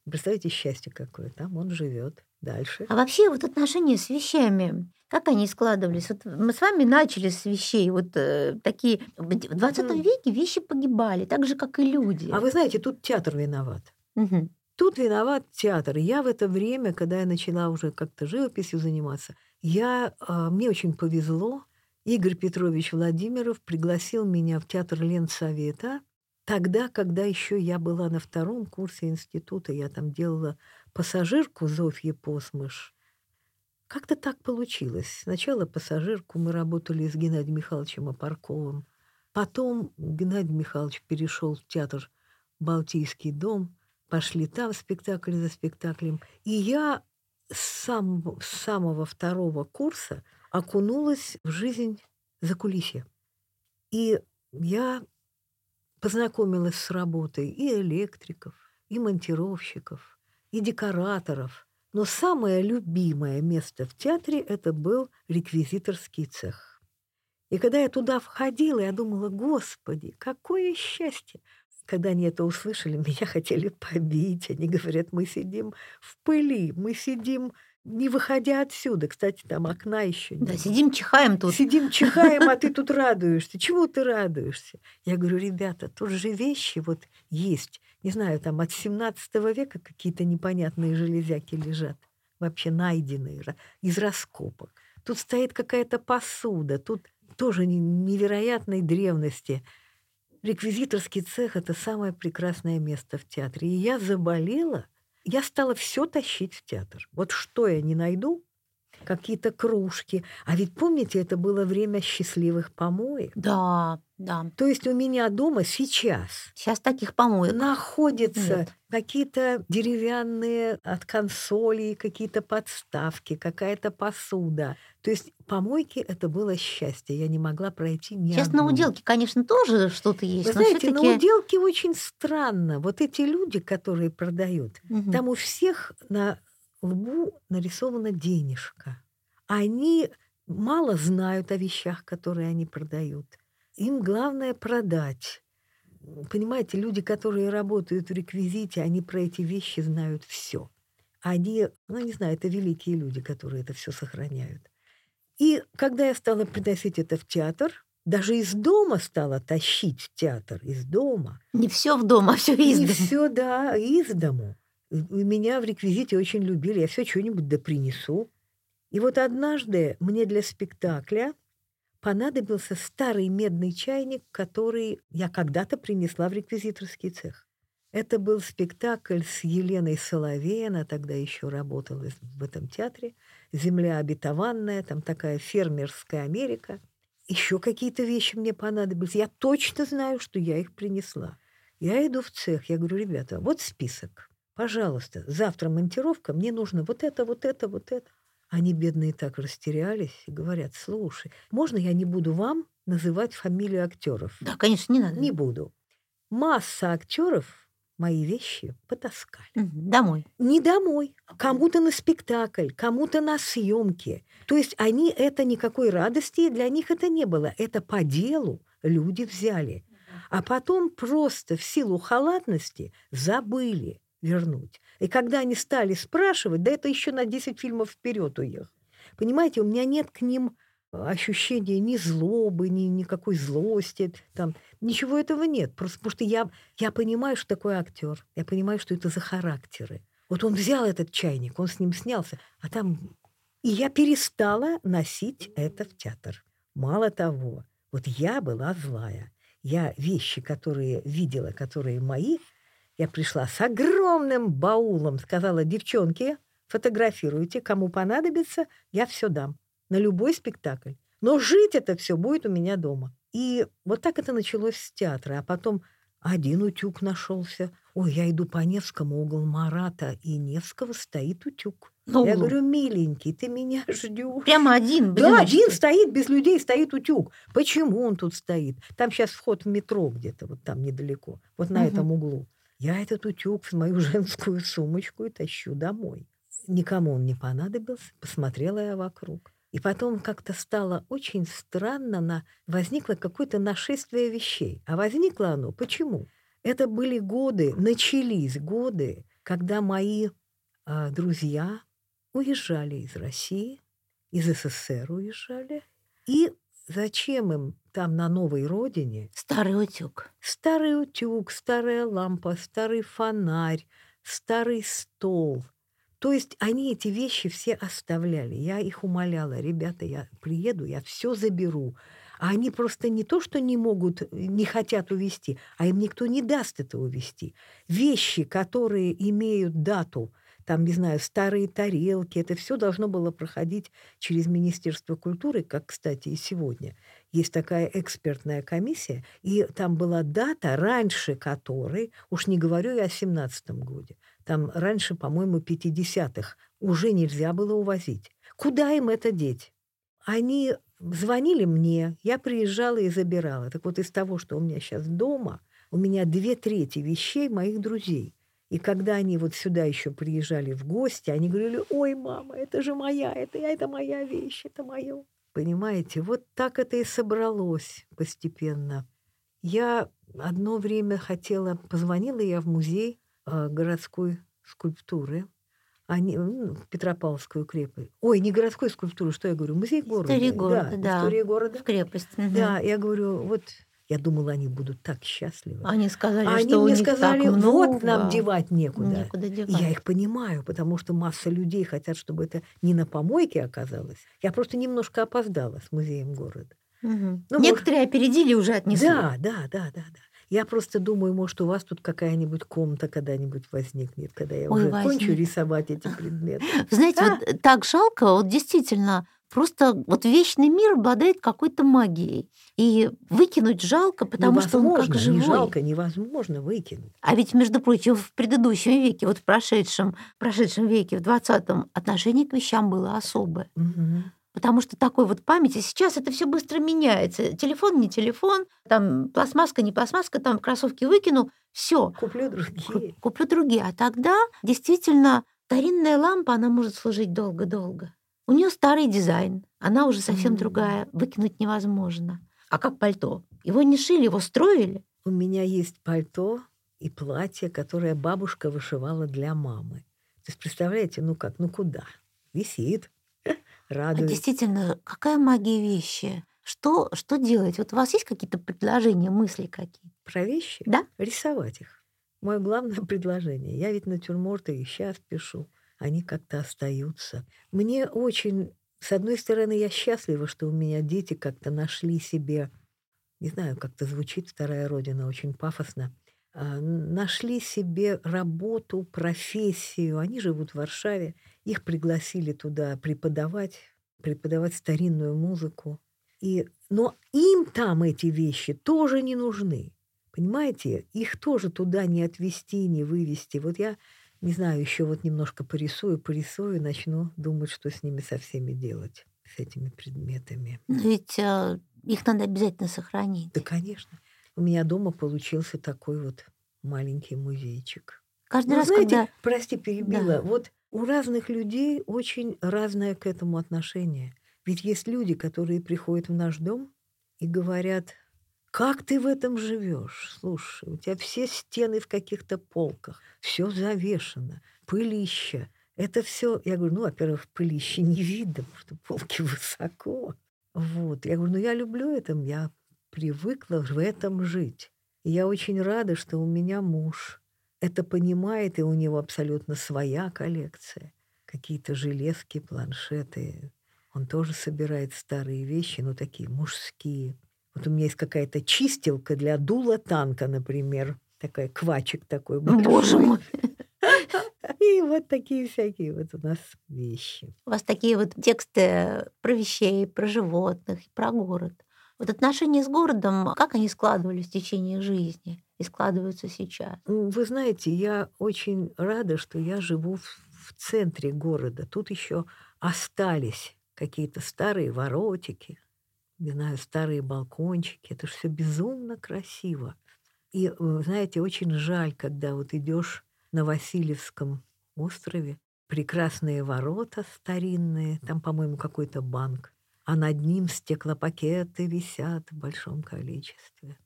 Представляете, счастье какое. Там он живет. Дальше. А вообще вот отношения с вещами, как они складывались? Вот мы с вами начали с вещей. Вот э, такие... В 20 Мгм. веке вещи погибали, так же, как и люди. А вы знаете, тут театр виноват. Мгм. Тут виноват театр. Я в это время, когда я начала уже как-то живописью заниматься, я, а, мне очень повезло. Игорь Петрович Владимиров пригласил меня в театр Ленсовета тогда, когда еще я была на втором курсе института. Я там делала пассажирку Зофьи Посмыш. Как-то так получилось. Сначала пассажирку мы работали с Геннадием Михайловичем Апарковым. Потом Геннадий Михайлович перешел в театр «Балтийский дом», пошли там спектакль за спектаклем. И я с самого, с самого второго курса окунулась в жизнь закулисья. И я познакомилась с работой и электриков, и монтировщиков, и декораторов. Но самое любимое место в театре это был реквизиторский цех. И когда я туда входила, я думала, господи, какое счастье! Когда они это услышали, меня хотели побить. Они говорят, мы сидим в пыли, мы сидим, не выходя отсюда. Кстати, там окна еще Да, нет. сидим, чихаем тут. Сидим, чихаем, а ты тут радуешься. Чему ты радуешься? Я говорю, ребята, тут же вещи вот есть. Не знаю, там от 17 века какие-то непонятные железяки лежат. Вообще найденные из раскопок. Тут стоит какая-то посуда. Тут тоже не- невероятной древности. Реквизиторский цех — это самое прекрасное место в театре. И я заболела, я стала все тащить в театр. Вот что я не найду, какие-то кружки. А ведь помните, это было время счастливых помоек. Да, Да. То есть у меня дома сейчас Сейчас таких помоек. находятся Нет. какие-то деревянные от консолей, какие-то подставки, какая-то посуда. То есть помойки это было счастье. Я не могла пройти ни Сейчас на одну. уделке, конечно, тоже что-то есть, Вы знаете, на уделке очень странно. Вот эти люди, которые продают, Мгм. там у всех на лбу нарисована денежка. Они мало знают о вещах, которые они продают. Им главное продать. Понимаете, люди, которые работают в реквизите, они про эти вещи знают все. Они, ну не знаю, это великие люди, которые это все сохраняют. И когда я стала приносить это в театр, даже из дома стала тащить в театр, из дома. Не все в дом, а все из Не дома. все, да, из дому. Меня в реквизите очень любили, я все что-нибудь да принесу. И вот однажды мне для спектакля понадобился старый медный чайник, который я когда-то принесла в реквизиторский цех. Это был спектакль с Еленой Соловей, она тогда еще работала в этом театре. «Земля обетованная», там такая фермерская Америка. Еще какие-то вещи мне понадобились. Я точно знаю, что я их принесла. Я иду в цех, я говорю, ребята, вот список. Пожалуйста, завтра монтировка, мне нужно вот это, вот это, вот это. Они, бедные, так растерялись и говорят, слушай, можно я не буду вам называть фамилию актеров? Да, конечно, не надо. Не буду. Масса актеров мои вещи потаскали. Домой. Не домой, кому-то на спектакль, кому-то на съемки. То есть они это никакой радости для них это не было. Это по делу люди взяли. А потом просто в силу халатности забыли вернуть. И когда они стали спрашивать, да это еще на 10 фильмов вперед уехал. Понимаете, у меня нет к ним ощущения ни злобы, ни никакой злости, там ничего этого нет. Просто потому что я, я понимаю, что такое актер, я понимаю, что это за характеры. Вот он взял этот чайник, он с ним снялся, а там... И я перестала носить это в театр. Мало того, вот я была злая. Я вещи, которые видела, которые мои, я пришла с огромным баулом, сказала, девчонки, фотографируйте, кому понадобится, я все дам на любой спектакль. Но жить это все будет у меня дома. И вот так это началось с театра. А потом один утюг нашелся. Ой, я иду по Невскому, угол Марата и Невского стоит утюг. На Я углу. говорю, миленький, ты меня ждешь. Прямо один. в Да, один стоит, без людей стоит утюг. Почему он тут стоит? Там сейчас вход в метро где-то, вот там недалеко, вот на Мгм. этом углу. Я этот утюг в мою женскую сумочку и тащу домой. Никому он не понадобился, посмотрела я вокруг. И потом как-то стало очень странно, на... возникло какое-то нашествие вещей. А возникло оно почему? Это были годы, начались годы, когда мои а, друзья уезжали из России, из СССР уезжали. И зачем им там на новой родине Старый утюг. старый утюг, старая лампа, старый фонарь, старый стол. То есть они эти вещи все оставляли. Я их умоляла, ребята, я приеду, я все заберу. А они просто не то, что не могут, не хотят увезти, а им никто не даст это увезти. Вещи, которые имеют дату, там, не знаю, старые тарелки, это все должно было проходить через Министерство культуры, как, кстати, и сегодня. Есть такая экспертная комиссия, и там была дата, раньше которой, уж не говорю я о 17 годе, там раньше, по-моему, 50-х, уже нельзя было увозить. Куда им это деть? Они звонили мне, я приезжала и забирала. Так вот из того, что у меня сейчас дома, у меня две трети вещей моих друзей. И когда они вот сюда еще приезжали в гости, они говорили, ой, мама, это же моя, это, это моя вещь, это мое. Понимаете, вот так это и собралось постепенно. Я одно время хотела, позвонила я в музей э, городской скульптуры, они, ну, в Петропавловскую крепость. Ой, не городской скульптуры, что я говорю, музей города. Истории города, да. История города. В крепость. Мгм. Да, я говорю, вот, я думала, они будут так счастливы. Они сказали, А они что у мне них сказали, так много. вот нам девать некуда. Некуда И девать. я их понимаю, потому что масса людей хотят, чтобы это не на помойке оказалось. Я просто немножко опоздала с музеем города. Мгм. Ну, Некоторые опередили, уже отнесли. Да, да, да, да, да. Я просто думаю, может, у вас тут какая-нибудь комната когда-нибудь возникнет, когда я Ой, уже кончу возник. рисовать эти предметы. Знаете, А. вот так жалко, вот действительно, Просто вот вечный мир обладает какой-то магией. И выкинуть жалко, потому что он как Невозможно, живой. не жалко, невозможно выкинуть. А ведь, между прочим, в предыдущем веке, вот в прошедшем, прошедшем веке, в 20-м, отношение к вещам было особое. Мгм. Потому что такой вот памяти сейчас это все быстро меняется. Телефон не телефон, там пластмаска не пластмаска, там кроссовки выкину, все. Куплю другие. Куплю другие. А тогда действительно старинная лампа, она может служить долго-долго. У нее старый дизайн, она уже совсем М. другая, выкинуть невозможно. А как пальто? Его не шили, его строили. У меня есть пальто и платье, которое бабушка вышивала для мамы. То есть, представляете, ну как, ну куда? Висит, А радует. действительно, какая магия вещи? Что, что делать? Вот у вас есть какие-то предложения, мысли какие? Про вещи? Да. Рисовать их. Мое главное предложение. Я ведь натюрморты и сейчас пишу. Они как-то остаются. Мне очень, с одной стороны, я счастлива, что у меня дети как-то нашли себе, не знаю, как-то звучит вторая родина очень пафосно, а, нашли себе работу, профессию. Они живут в Варшаве. Их пригласили туда преподавать, преподавать старинную музыку. И, но им там эти вещи тоже не нужны. Понимаете, их тоже туда не отвезти, не вывести. Вот я, не знаю, еще вот немножко порисую, порисую, начну думать, что с ними со всеми делать, с этими предметами. Но ведь э, их надо обязательно сохранить. Да, конечно. У меня дома получился такой вот маленький музейчик. Каждый Ну, раз, знаете, когда... прости, перебила. Да. Вот у разных людей очень разное к этому отношение. Ведь есть люди, которые приходят в наш дом и говорят, как ты в этом живешь? Слушай, у тебя все стены в каких-то полках, все завешено, пылища. Это все, я говорю, ну, во-первых, пылище не видно, потому что полки высоко. Вот. Я говорю, ну, я люблю это, я привыкла в этом жить. И я очень рада, что у меня муж это понимает, и у него абсолютно своя коллекция. Какие-то железки, планшеты. Он тоже собирает старые вещи, но такие мужские. Вот у меня есть какая-то чистилка для дула танка, например. Такая квачик такой. Боже большой. мой, И вот такие всякие вот у нас вещи. у вас такие вот тексты про вещей, про животных, про город. Вот отношения с городом, как они складывались в течение жизни и складываются сейчас? М, Вы знаете, я очень рада, что я живу в, в центре города. Тут еще остались какие-то старые воротики, знаю, старые балкончики. Это же все безумно красиво. И, э, знаете, очень жаль, когда вот идешь на Васильевском острове, прекрасные ворота старинные, там, по-моему, какой-то банк, а над ним стеклопакеты висят в большом количестве.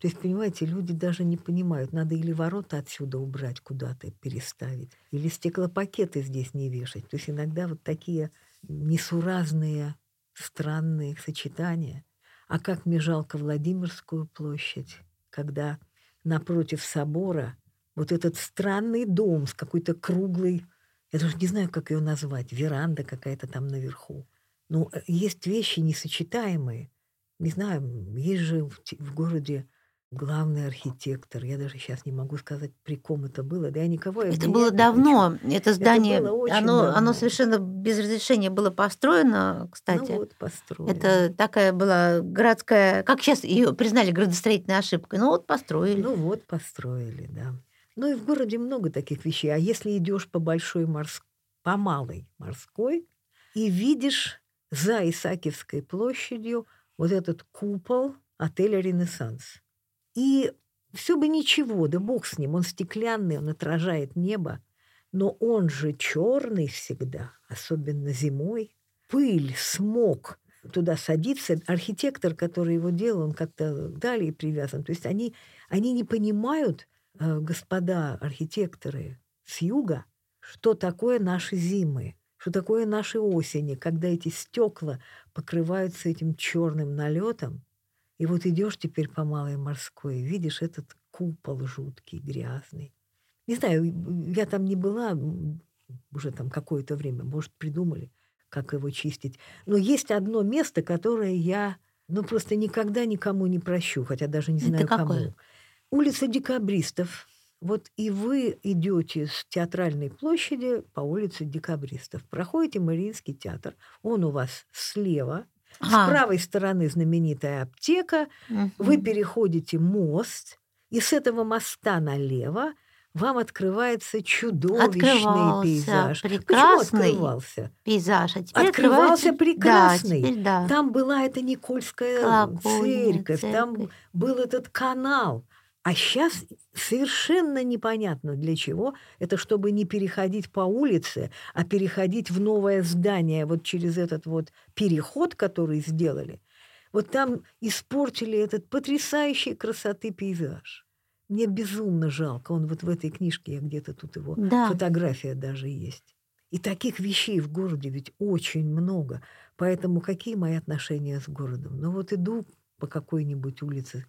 То есть, понимаете, люди даже не понимают, надо или ворота отсюда убрать куда-то, переставить, или стеклопакеты здесь не вешать. То есть иногда вот такие несуразные, странные сочетания. А как мне жалко Владимирскую площадь, когда напротив собора вот этот странный дом с какой-то круглой, я даже не знаю, как ее назвать, веранда какая-то там наверху. Ну, э, есть вещи несочетаемые. Не знаю, есть же в, в городе главный архитектор. Я даже сейчас не могу сказать, при ком это было. Да я никого Это обвинять было не хочу. давно. Это здание, было очень оно, оно давно. совершенно без разрешения было построено, кстати. Ну вот, построили. Это такая была городская, как сейчас ее признали градостроительной ошибкой. Ну вот построили. Ну вот, построили, да. Ну и в городе много таких вещей. А если идешь по большой морской, по малой морской, и видишь за Исаакиевской площадью вот этот купол отеля «Ренессанс». И все бы ничего, да бог с ним, он стеклянный, он отражает небо, но он же черный всегда, особенно зимой. Пыль, смог туда садится. Архитектор, который его делал, он как-то далее привязан. То есть они, они не понимают, э, господа архитекторы с юга, что такое наши зимы, что такое наши осени, когда эти стекла покрываются этим черным налетом. И вот идешь теперь по Малой Морской, видишь этот купол жуткий, грязный. Не знаю, я там не была уже там какое-то время, может, придумали, как его чистить. Но есть одно место, которое я, ну, просто никогда никому не прощу, хотя даже не Это знаю какое? кому. Улица Декабристов. Вот и вы идете с театральной площади по улице Декабристов, проходите Мариинский театр, он у вас слева, с А, правой стороны знаменитая аптека, мгм. вы переходите мост, и с этого моста налево вам открывается чудовищный Открывался пейзаж. Почему прекрасный открывался? пейзаж, а теперь Открывался прекрасный. Да, теперь да. Там была эта Никольская Колокольня, церковь, там церковь. был этот канал. А сейчас совершенно непонятно для чего. Это чтобы не переходить по улице, а переходить в новое здание вот через этот вот переход, который сделали. Вот там испортили этот потрясающей красоты пейзаж. Мне безумно жалко. Он вот в этой книжке, я где-то тут его Да. фотография даже есть. И таких вещей в городе ведь очень много. Поэтому какие мои отношения с городом? Ну вот иду по какой-нибудь улице,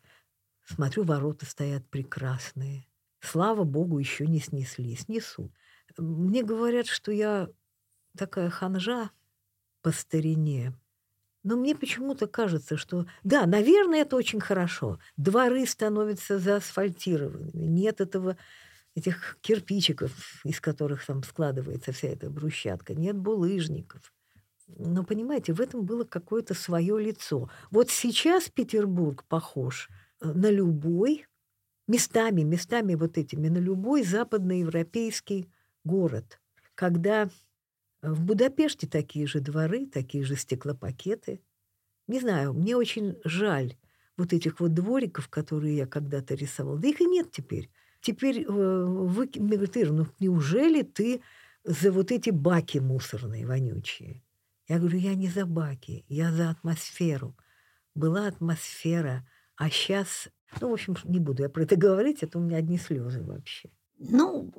смотрю, ворота стоят прекрасные. Слава богу, еще не снесли. Снесут. Мне говорят, что я такая ханжа по старине. Но мне почему-то кажется, что да, наверное, это очень хорошо. Дворы становятся заасфальтированными. Нет этого этих кирпичиков, из которых там складывается вся эта брусчатка. Нет булыжников. Но, понимаете, в этом было какое-то свое лицо. Вот сейчас Петербург похож на любой, местами, местами вот этими, на любой западноевропейский город. Когда в Будапеште такие же дворы, такие же стеклопакеты. Не знаю, мне очень жаль вот этих вот двориков, которые я когда-то рисовала. Да их и нет теперь. Теперь э, вы, мне говорят, ну неужели ты за вот эти баки мусорные, вонючие? Я говорю, я не за баки, я за атмосферу. Была атмосфера, а сейчас... Ну, в общем, не буду я про это говорить, это у меня одни слезы вообще. Ну,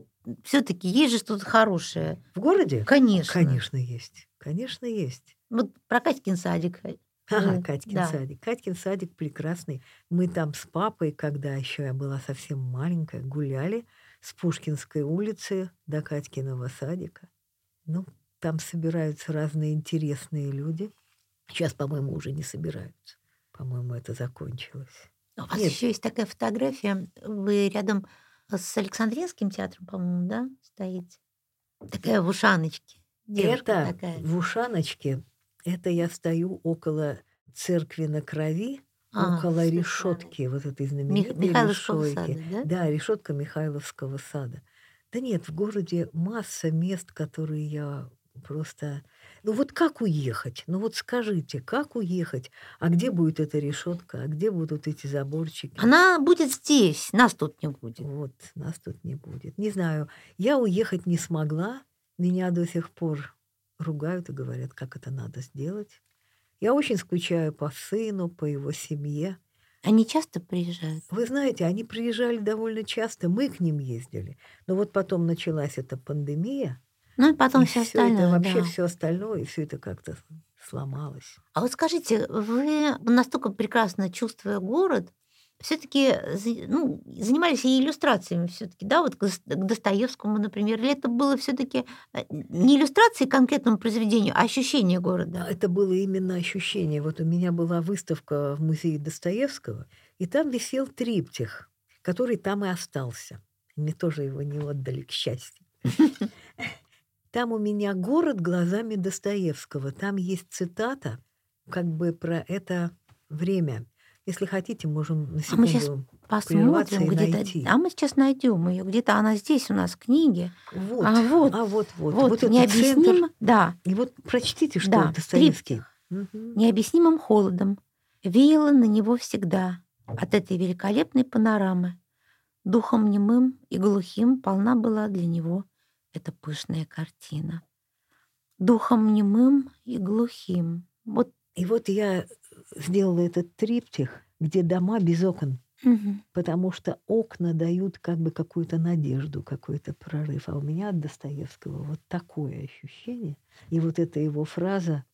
все-таки есть же что-то хорошее. В городе? Конечно. Конечно, есть. Конечно, есть. Вот про Катькин садик. Ага, Э, Катькин да. садик. Катькин садик прекрасный. Мы там с папой, когда еще я была совсем маленькая, гуляли с Пушкинской улицы до Катькиного садика. Ну, там собираются разные интересные люди. Сейчас, по-моему, уже не собираются. По-моему, это закончилось. У вас Нет. еще есть такая фотография. Вы рядом с Александринским театром, по-моему, да, стоите? Такая в ушаночке. Девушка это такая. в Ушаночке, это я стою около церкви на крови, А, около решетки, вот этой Мих- знаменитой Михайловского решетки. сада, да? Да, решетка Михайловского сада. Да нет, в городе масса мест, которые я просто... Ну вот как уехать? Ну вот скажите, как уехать? А где будет эта решетка? А где будут эти заборчики? Она будет здесь, нас тут не будет. Вот, нас тут не будет. Не знаю, я уехать не смогла. Меня до сих пор ругают и говорят, как это надо сделать. Я очень скучаю по сыну, по его семье. Они часто приезжают. Вы знаете, они приезжали довольно часто, мы к ним ездили. Но вот потом началась эта пандемия, Ну и потом и все всё это остальное. вообще да. все остальное, и все это как-то сломалось. А вот скажите, вы настолько прекрасно чувствуя город, все-таки ну, занимались и иллюстрациями все-таки, да, вот к Дос- к Достоевскому, например, или это было все-таки не иллюстрации к конкретному произведению, а ощущение города? Это было именно ощущение. Вот у меня была выставка в музее Достоевского, и там висел триптих, который там и остался. Мне тоже его не отдали, к счастью. Там у меня город глазами Достоевского. Там есть цитата как бы про это время. Если хотите, можем на А мы секунду Посмотрим где-то. А мы сейчас найдем ее. Где-то она здесь у нас в книге. Вот, А вот, а вот, вот, вот, вот, необъяснимо, центр. да, И вот прочтите, что Да, Достоевский. Мгм. необъяснимым холодом веяло на него всегда от этой великолепной панорамы. Духом немым и глухим полна была для него эта пышная картина. Духом немым и глухим. Вот И вот я сделала этот триптих, где дома без окон, мгм. потому что окна дают как бы какую-то надежду, какой-то прорыв. А у меня от Достоевского вот такое ощущение. И вот эта его фраза,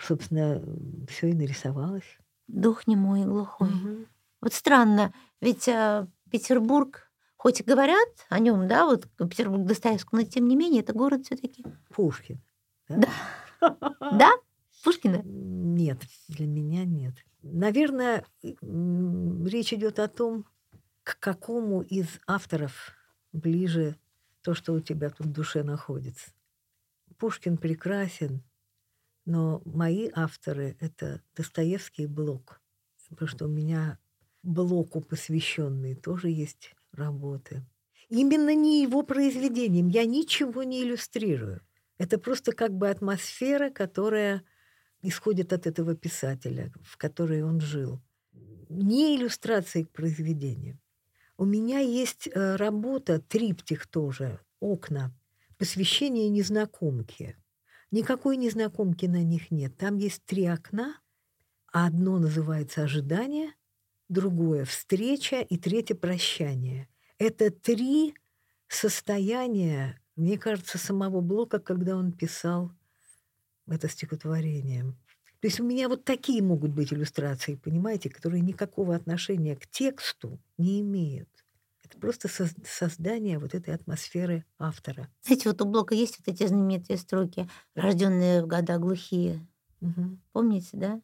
собственно, все и нарисовалось. дух немой и глухой. Вот странно, ведь а, Петербург, хоть и говорят о нем, да, вот Петербург Достоевского, но тем не менее это город все-таки. Пушкин. Да? Пушкина? Нет, для меня нет. Наверное, речь идет о том, к какому из авторов ближе то, что у тебя тут в душе находится. Пушкин прекрасен, но мои авторы — это Достоевский и Блок. Потому что у меня Блоку посвященные тоже есть работы. Именно не его произведением. Я ничего не иллюстрирую. Это просто как бы атмосфера, которая исходит от этого писателя, в которой он жил. Не иллюстрации к произведению. У меня есть э, работа, триптих тоже, окна, посвящение незнакомке. Никакой незнакомки на них нет. Там есть три окна, а одно называется «Ожидание», другое «Встреча» и третье «Прощание». Это три состояния, мне кажется, самого Блока, когда он писал это стихотворение. То есть у меня вот такие могут быть иллюстрации, понимаете, которые никакого отношения к тексту не имеют. Это просто создание вот этой атмосферы автора. Знаете, вот у Блока есть вот эти знаменитые строки, рожденные в года глухие. Угу. Помните, да?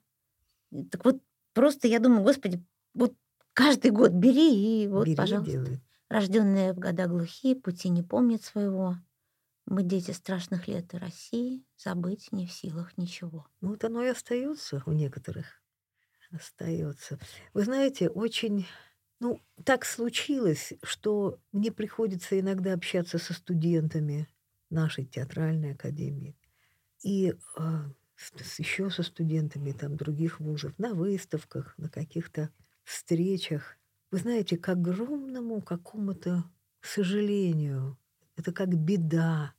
Так вот, просто я думаю, господи, вот каждый год бери и вот, Бери, пожалуйста. делай. Рожденные в года глухие, пути не помнят своего. Мы дети страшных лет и России, забыть не в силах ничего. Ну, вот оно и остается у некоторых. Остается. Вы знаете, очень ну, так случилось, что мне приходится иногда общаться со студентами нашей театральной академии и а, еще со студентами там других вузов на выставках, на каких-то встречах. Вы знаете, к огромному какому-то сожалению, это как беда.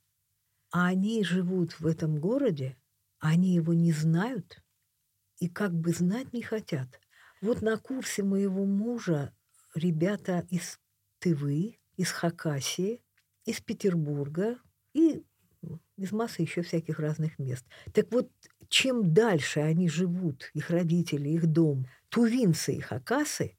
А они живут в этом городе, они его не знают и как бы знать не хотят. Вот на курсе моего мужа ребята из Тывы, из Хакасии, из Петербурга и из массы еще всяких разных мест. Так вот, чем дальше они живут, их родители, их дом, тувинцы и хакасы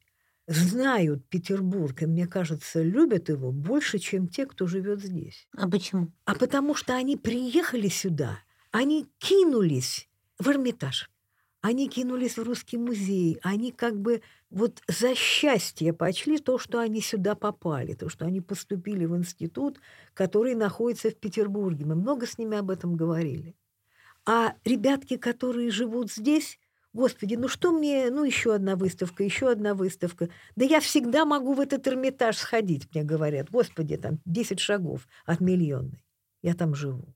знают Петербург, и, мне кажется, любят его больше, чем те, кто живет здесь. А почему? А потому что они приехали сюда, они кинулись в Эрмитаж, они кинулись в Русский музей, они как бы вот за счастье почли то, что они сюда попали, то, что они поступили в институт, который находится в Петербурге. Мы много с ними об этом говорили. А ребятки, которые живут здесь, Господи, ну что мне, ну еще одна выставка, еще одна выставка. Да я всегда могу в этот Эрмитаж сходить, мне говорят. Господи, там 10 шагов от миллионной. Я там живу.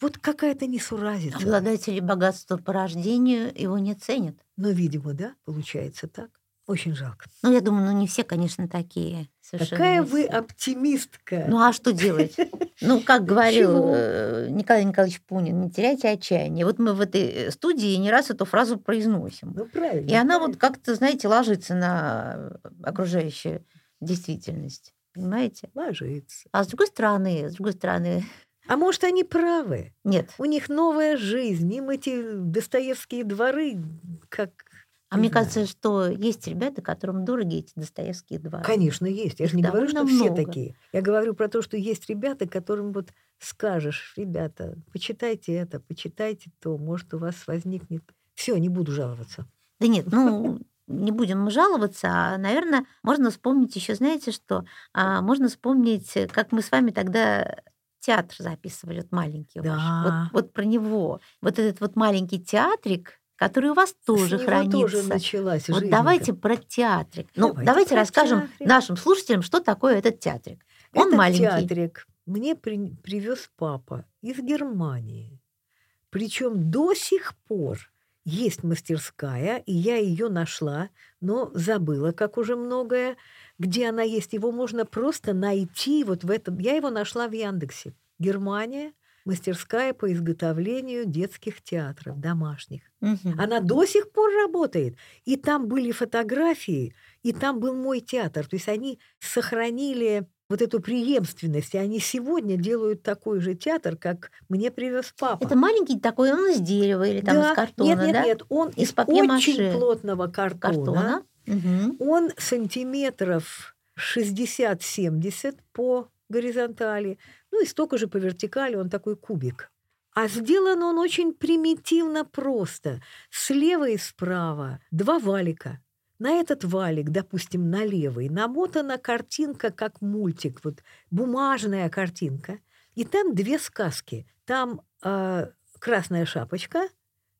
Вот какая-то несуразица. Обладатели богатства по рождению его не ценят. Но, видимо, да, получается так. Очень жалко. Ну, я думаю, ну не все, конечно, такие. Совершенно Какая вы оптимистка. Ну а что делать? Ну, как говорил э, Николай Николаевич Пунин, не теряйте отчаяние. Вот мы в этой э, студии не раз эту фразу произносим. Ну, правильно. И она вот как-то, знаете, ложится на окружающую действительность. Понимаете? ложится. А с другой стороны, с другой стороны, А может, они правы? нет. У них новая жизнь. Им эти Достоевские дворы как... А Не мне знаю. кажется, что есть ребята, которым дороги эти достоевские дворы. Конечно, есть. Я Их же не говорю, что довольно все много. такие. Я говорю про то, что есть ребята, которым вот скажешь, ребята, почитайте это, почитайте то, может, у вас возникнет... Все, не буду жаловаться. Да нет, ну, не будем мы жаловаться, а, наверное, можно вспомнить еще, знаете что? А, можно вспомнить, как мы с вами тогда театр записывали, вот маленький ваш. Да. Вот, вот про него. Вот этот вот маленький театрик, который у вас тоже С хранится. тоже началась Вот жизнь. давайте про театрик. Ну, Давайте давайте расскажем театрик. нашим слушателям, что такое этот театрик. Он Этот маленький. театрик мне привез папа из Германии. Причем до сих пор есть мастерская, и я ее нашла, но забыла, как уже многое, где она есть. Его можно просто найти вот в этом. Я его нашла в Яндексе. Германия, мастерская по изготовлению детских театров, домашних. Мгм. Она до сих пор работает. И там были фотографии, и там был мой театр. То есть они сохранили вот эту преемственность, и они сегодня делают такой же театр, как мне привез папа. Это маленький такой, он из дерева или там Да, из картона, нет, нет, да? нет, он Из из, очень плотного картона. Картона. Мгм. Он сантиметров 60-70 по горизонтали, ну и столько же по вертикали, он такой кубик. А сделан он очень примитивно просто. Слева и справа два валика. на этот валик, допустим, на левый, намотана картинка, как мультик, вот бумажная картинка, и там две сказки. Там э, «Красная шапочка»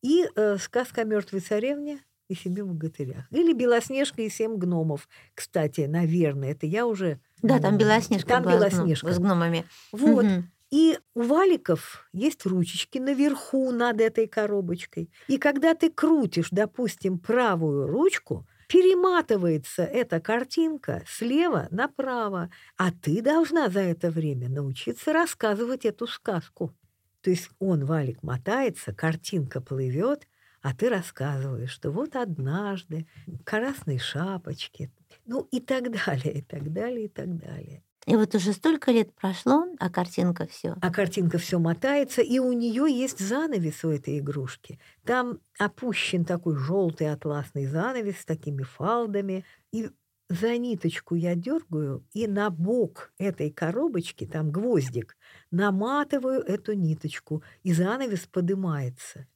и э, сказка о мертвой царевне и семи богатырях. Или «Белоснежка и семь гномов». Кстати, наверное, это я уже... Да, там Белоснежка Там была Белоснежка. с гномами. Вот. Мгм. И у валиков есть ручечки наверху над этой коробочкой. И когда ты крутишь, допустим, правую ручку, перематывается эта картинка слева направо, а ты должна за это время научиться рассказывать эту сказку. То есть он, валик, мотается, картинка плывет, а ты рассказываешь, что вот однажды красной шапочки, ну и так далее, и так далее, и так далее. И вот уже столько лет прошло, а картинка все. А картинка все мотается, и у нее есть занавес у этой игрушки. Там опущен такой желтый атласный занавес с такими фалдами. И за ниточку я дергаю, и на бок этой коробочки, там гвоздик, наматываю эту ниточку, и занавес поднимается.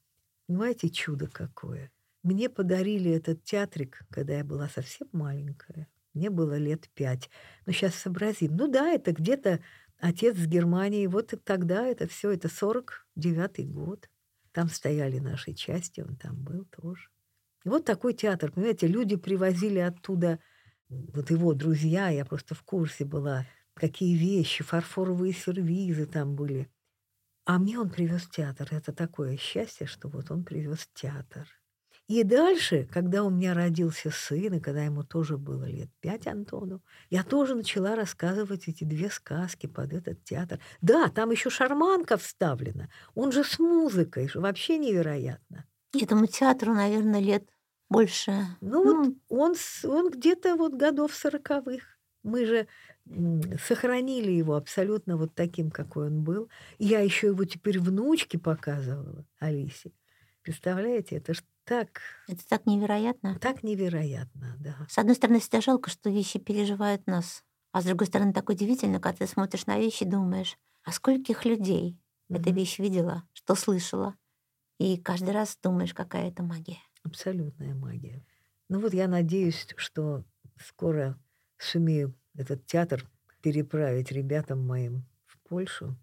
Понимаете, чудо какое. Мне подарили этот театрик, когда я была совсем маленькая. Мне было лет пять. Но сейчас сообразим. Ну да, это где-то отец с Германии. Вот тогда это все, это 49-й год. Там стояли наши части, он там был тоже. И вот такой театр, понимаете, люди привозили оттуда, вот его друзья, я просто в курсе была, какие вещи, фарфоровые сервизы там были. А мне он привез театр. Это такое счастье, что вот он привез театр. И дальше, когда у меня родился сын, и когда ему тоже было лет пять Антону, я тоже начала рассказывать эти две сказки под этот театр. Да, там еще шарманка вставлена. Он же с музыкой, вообще невероятно. Этому театру, наверное, лет больше. Ну, вот он, он где-то вот годов сороковых. Мы же сохранили его абсолютно вот таким, какой он был. Я еще его теперь внучке показывала, Алисе. Представляете, это ж так, это так невероятно. так невероятно, да. С одной стороны, всегда жалко, что вещи переживают нас. А с другой стороны, так удивительно, когда ты смотришь на вещи и думаешь, а скольких людей эта Мгм. вещь видела, что слышала. И каждый раз думаешь, какая это магия. Абсолютная магия. Ну вот я надеюсь, что скоро сумею этот театр переправить ребятам моим в Польшу,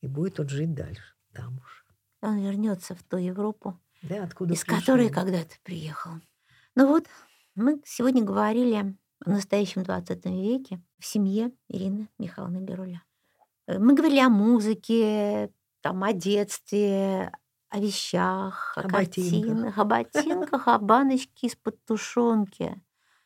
и будет он жить дальше, там уж. Он вернется в ту Европу, Да, откуда из которой пришел. когда-то приехал. Ну вот, мы сегодня говорили о настоящем 20 веке в семье Ирины Михайловны Беруля. Э, Мы говорили о музыке, там, о детстве, о вещах, о, О ботинках. картинах, о ботинках, о баночке из-под тушенки,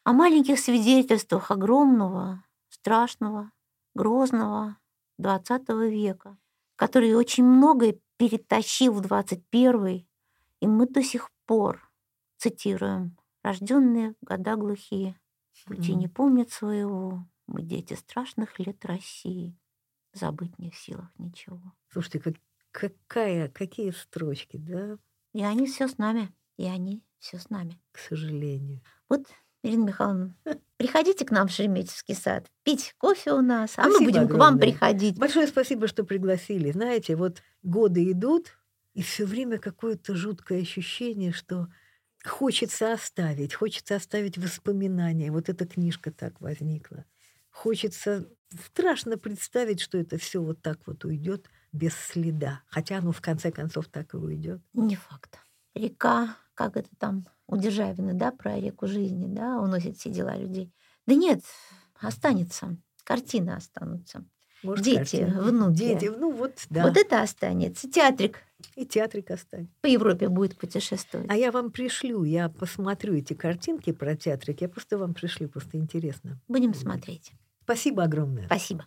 о маленьких свидетельствах огромного, страшного, грозного 20 века, который очень многое перетащил в 21 и мы до сих пор цитируем «Рожденные года глухие, пути не помнят своего, мы дети страшных лет России, забыть не в силах ничего». Слушайте, как- какая, какие строчки, да, И они все с нами, и они все с нами. к сожалению. Вот, Ирина Михайловна, приходите к нам в Шереметьевский сад, пить кофе у нас, а мы Спасибо будем к вам огромное. приходить. Большое спасибо, что пригласили. Знаете, вот годы идут, и все время какое-то жуткое ощущение, что хочется оставить, хочется оставить воспоминания. Вот эта книжка так возникла. Хочется страшно представить, что это все вот так вот уйдет без следа. Хотя оно в конце концов так и уйдет. Не факт. Река, как это там у Державина, да, про реку жизни, да, уносит все дела людей. Да нет, останется. Картины останутся. Может, Дети, картина. внуки. Дети, ну вот, да. Вот это останется. Театрик И театрик останется. по Европе будет путешествовать. А я вам пришлю, я посмотрю эти картинки про театрик. Я просто вам пришлю, просто интересно. Будем смотреть. Спасибо огромное. Спасибо.